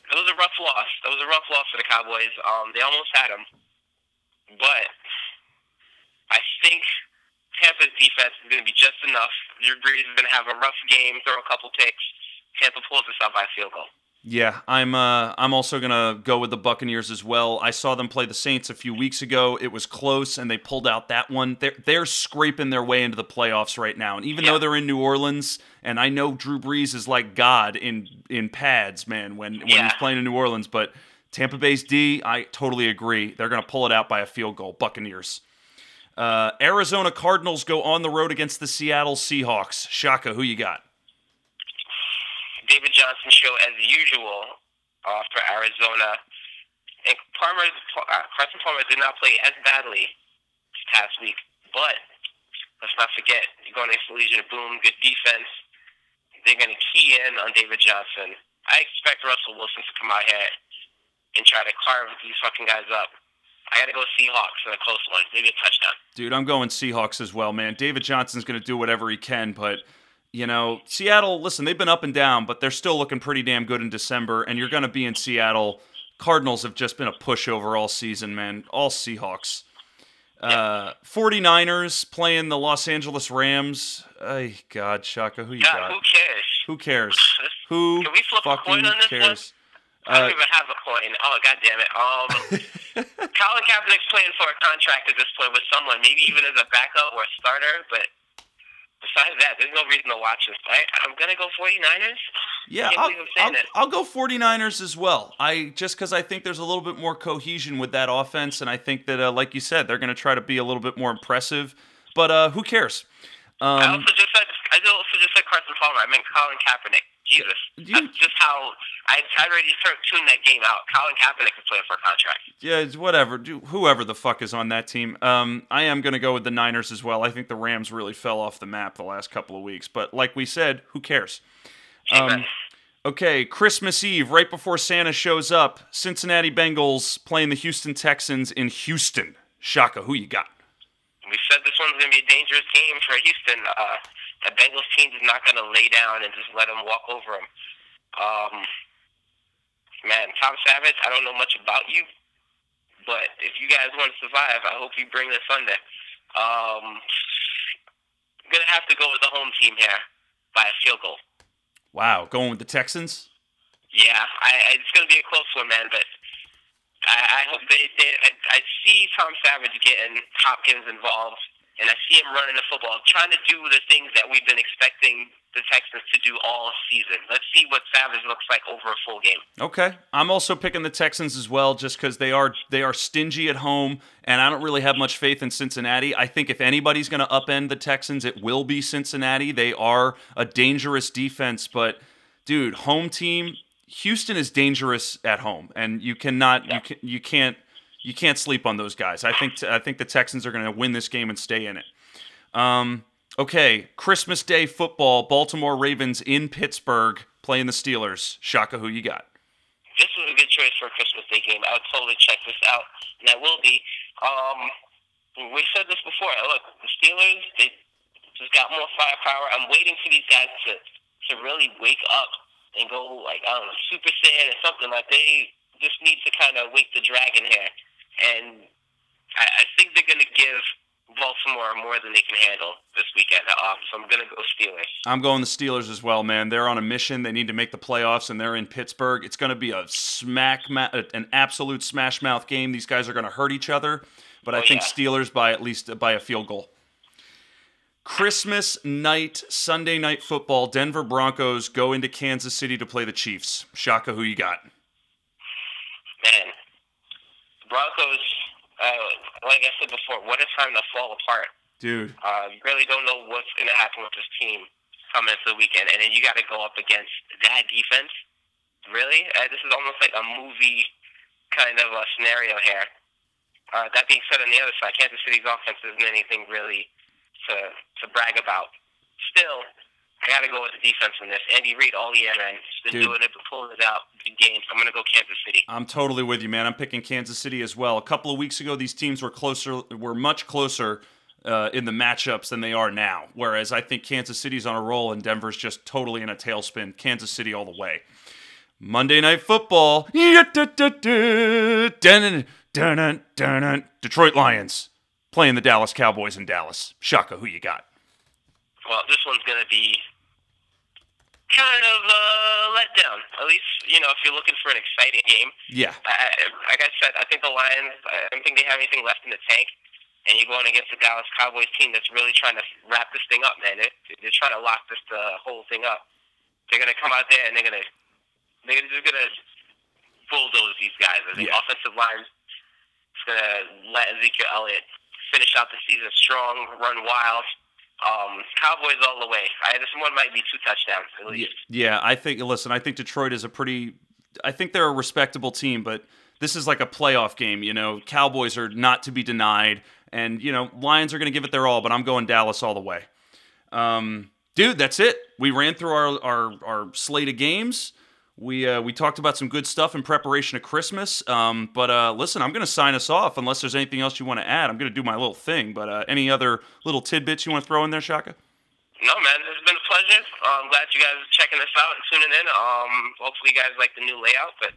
It was a rough loss. That was a rough loss for the Cowboys. Um, they almost had them, but I think Tampa's defense is going to be just enough. Drew Brees is going to have a rough game, throw a couple picks. Tampa pulls this out by a field goal. Yeah, I'm. Uh, I'm also gonna go with the Buccaneers as well. I saw them play the Saints a few weeks ago. It was close, and they pulled out that one. They're they're scraping their way into the playoffs right now. And even Yeah. though they're in New Orleans, and I know Drew Brees is like God in in pads, man, when when he's playing in New Orleans, but Tampa Bay's D, I totally agree. They're gonna pull it out by a field goal. Buccaneers. Uh, Arizona Cardinals go on the road against the Seattle Seahawks. Shaka, who you got? David Johnson show as usual uh, for Arizona. And Palmer, uh, Carson Palmer did not play as badly this past week, but let's not forget you're going against the Legion of Boom, good defense. They're going to key in on David Johnson. I expect Russell Wilson to come out here and try to carve these fucking guys up. I got to go Seahawks in a close one, maybe a touchdown. Dude, I'm going Seahawks as well, man. David Johnson's going to do whatever he can, but you know, Seattle, listen, they've been up and down, but they're still looking pretty damn good in December and you're going to be in Seattle. Cardinals have just been a pushover all season, man. All Seahawks. Uh 49ers playing the Los Angeles Rams. Ay, god, Shaka, who you God, got? who cares? Who cares? Who Can we flip a coin on this one? cares? I don't Uh, even have a coin. Oh god damn it. Um Colin Kaepernick's playing for a contract at this point with someone, maybe even as a backup or a starter, but besides that, there's no reason to watch this fight. I'm gonna go 49ers. Yeah, I'll, I'm I'll, go 49ers as well. I just because I think there's a little bit more cohesion with that offense, and I think that, uh, like you said, they're going to try to be a little bit more impressive. But uh, who cares? I Um, also just said I also just said Carson Palmer. I meant Colin Kaepernick. Jesus. You- That's just how I I already tur- tuned that game out. Colin Kaepernick is playing for a contract. yeah, it's whatever. Do, whoever the fuck is on that team. Um, I am going to go with the Niners as well. I think the Rams really fell off the map the last couple of weeks. But like we said, who cares? Um, Okay, Christmas Eve, right before Santa shows up, Cincinnati Bengals playing the Houston Texans in Houston. Shaka, who you got? We said this one's going to be a dangerous game for Houston. Uh, the Bengals team is not going to lay down and just let them walk over them. Um, man, Tom Savage, I don't know much about you, but if you guys want to survive, I hope you bring this Sunday. Um, I'm going to have to go with the home team here by a field goal. Wow, going with the Texans? Yeah, I, I- it's going to be a close one, man, but I, I hope they, they I, I see Tom Savage getting Hopkins involved, and I see him running the football, trying to do the things that we've been expecting the Texans to do all season. Let's see what Savage looks like over a full game. Okay. I'm also picking the Texans as well just cuz they are they are stingy at home and I don't really have much faith in Cincinnati. I think if anybody's going to upend the Texans, it will be Cincinnati. They are a dangerous defense, but dude, home team, Houston is dangerous at home and you cannot you can you can't you can't sleep on those guys. I think I think the Texans are going to win this game and stay in it. Um, okay, Christmas Day football, Baltimore Ravens in Pittsburgh playing the Steelers. Shaka, who you got? This was a good choice for a Christmas Day game. I would totally check this out, and I will be. Um, we said this before. Look, the Steelers, they just got more firepower. I'm waiting for these guys to to really wake up and go like I don't know, Super Saiyan or something. Like they just need to kind of wake the dragon here, and I, I think they're going to give Baltimore more than they can handle this weekend. Um, so I'm going to go Steelers. I'm going the Steelers as well, man. They're on a mission. They need to make the playoffs, and they're in Pittsburgh. It's going to be a smack, ma- an absolute smash mouth game. These guys are going to hurt each other, but I Oh, think yeah. Steelers by at least by a field goal. Christmas night, Sunday night football. Denver Broncos go into Kansas City to play the Chiefs. Shaka, who you got? Man, Broncos. Uh, like I said before, what a time to fall apart. Dude. Uh, you really don't know what's going to happen with this team coming into the weekend, and then you got to go up against that defense. Really, uh, this is almost like a movie kind of a scenario here. Uh, that being said, on the other side, Kansas City's offense isn't anything really to to brag about. Still, I got to go with the defense in this. Andy Reid all year, man. He's been Dude. doing it, been pulling it out big games. I'm going to go Kansas City. I'm totally with you, man. I'm picking Kansas City as well. A couple of weeks ago, these teams were closer, were much closer uh, in the matchups than they are now. Whereas I think Kansas City's on a roll and Denver's just totally in a tailspin. Kansas City all the way. Monday Night Football. Detroit Lions playing the Dallas Cowboys in Dallas. Shaka, who you got? Well, this one's going to be kind of uh, let down. At least, you know, if you're looking for an exciting game. Yeah. I, like I said, I think the Lions, I don't think they have anything left in the tank. And you're going against the Dallas Cowboys team that's really trying to wrap this thing up, man. They're, they're trying to lock this uh, whole thing up. They're going to come out there and they're going to they're just going to bulldoze these guys. I think Yeah. offensive line is going to let Ezekiel Elliott finish out the season strong, run wild. Um, Cowboys all the way. I, this one might be two touchdowns at least. Yeah, I think. Listen, I think Detroit is a pretty. I think they're a respectable team, but this is like a playoff game. You know, Cowboys are not to be denied, and you know, Lions are going to give it their all. But I'm going Dallas all the way. Um, dude, that's it. We ran through our our, our slate of games. We uh, we talked about some good stuff in preparation of Christmas. Um, but uh, listen, I'm going to sign us off unless there's anything else you want to add. I'm going to do my little thing. But uh, any other little tidbits you want to throw in there, Shaka? No, man, it's been a pleasure. Uh, I'm glad you guys are checking this out and tuning in. Um, hopefully, you guys like the new layout, but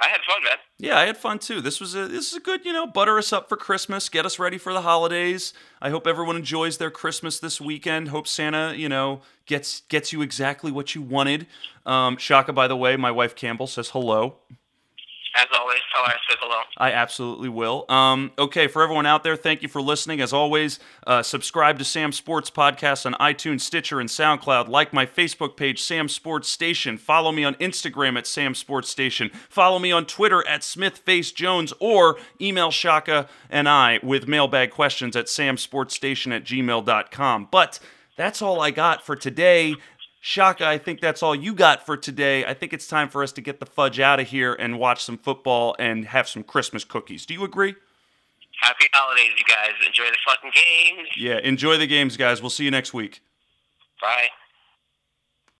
I had fun, man. Yeah, I had fun too. This was a this is a good, you know, butter us up for Christmas, get us ready for the holidays. I hope everyone enjoys their Christmas this weekend. Hope Santa, you know, gets gets you exactly what you wanted. Um, Shaka, by the way, my wife Campbell says hello. As always, tell her I said hello. I absolutely will. Um, okay, for everyone out there, thank you for listening. As always, uh, subscribe to Sam Sports Podcast on iTunes, Stitcher, and SoundCloud. Like my Facebook page, Sam Sports Station. Follow me on Instagram at Sam Sports Station. Follow me on Twitter at SmithFaceJones or email Shaka and I with mailbag questions at samsportstation at gmail.com. But that's all I got for today. Shaka, I think that's all you got for today. I think it's time for us to get the fudge out of here and watch some football and have some Christmas cookies. Do you agree? Happy holidays, you guys. Enjoy the fucking games. Yeah, enjoy the games, guys. We'll see you next week. Bye.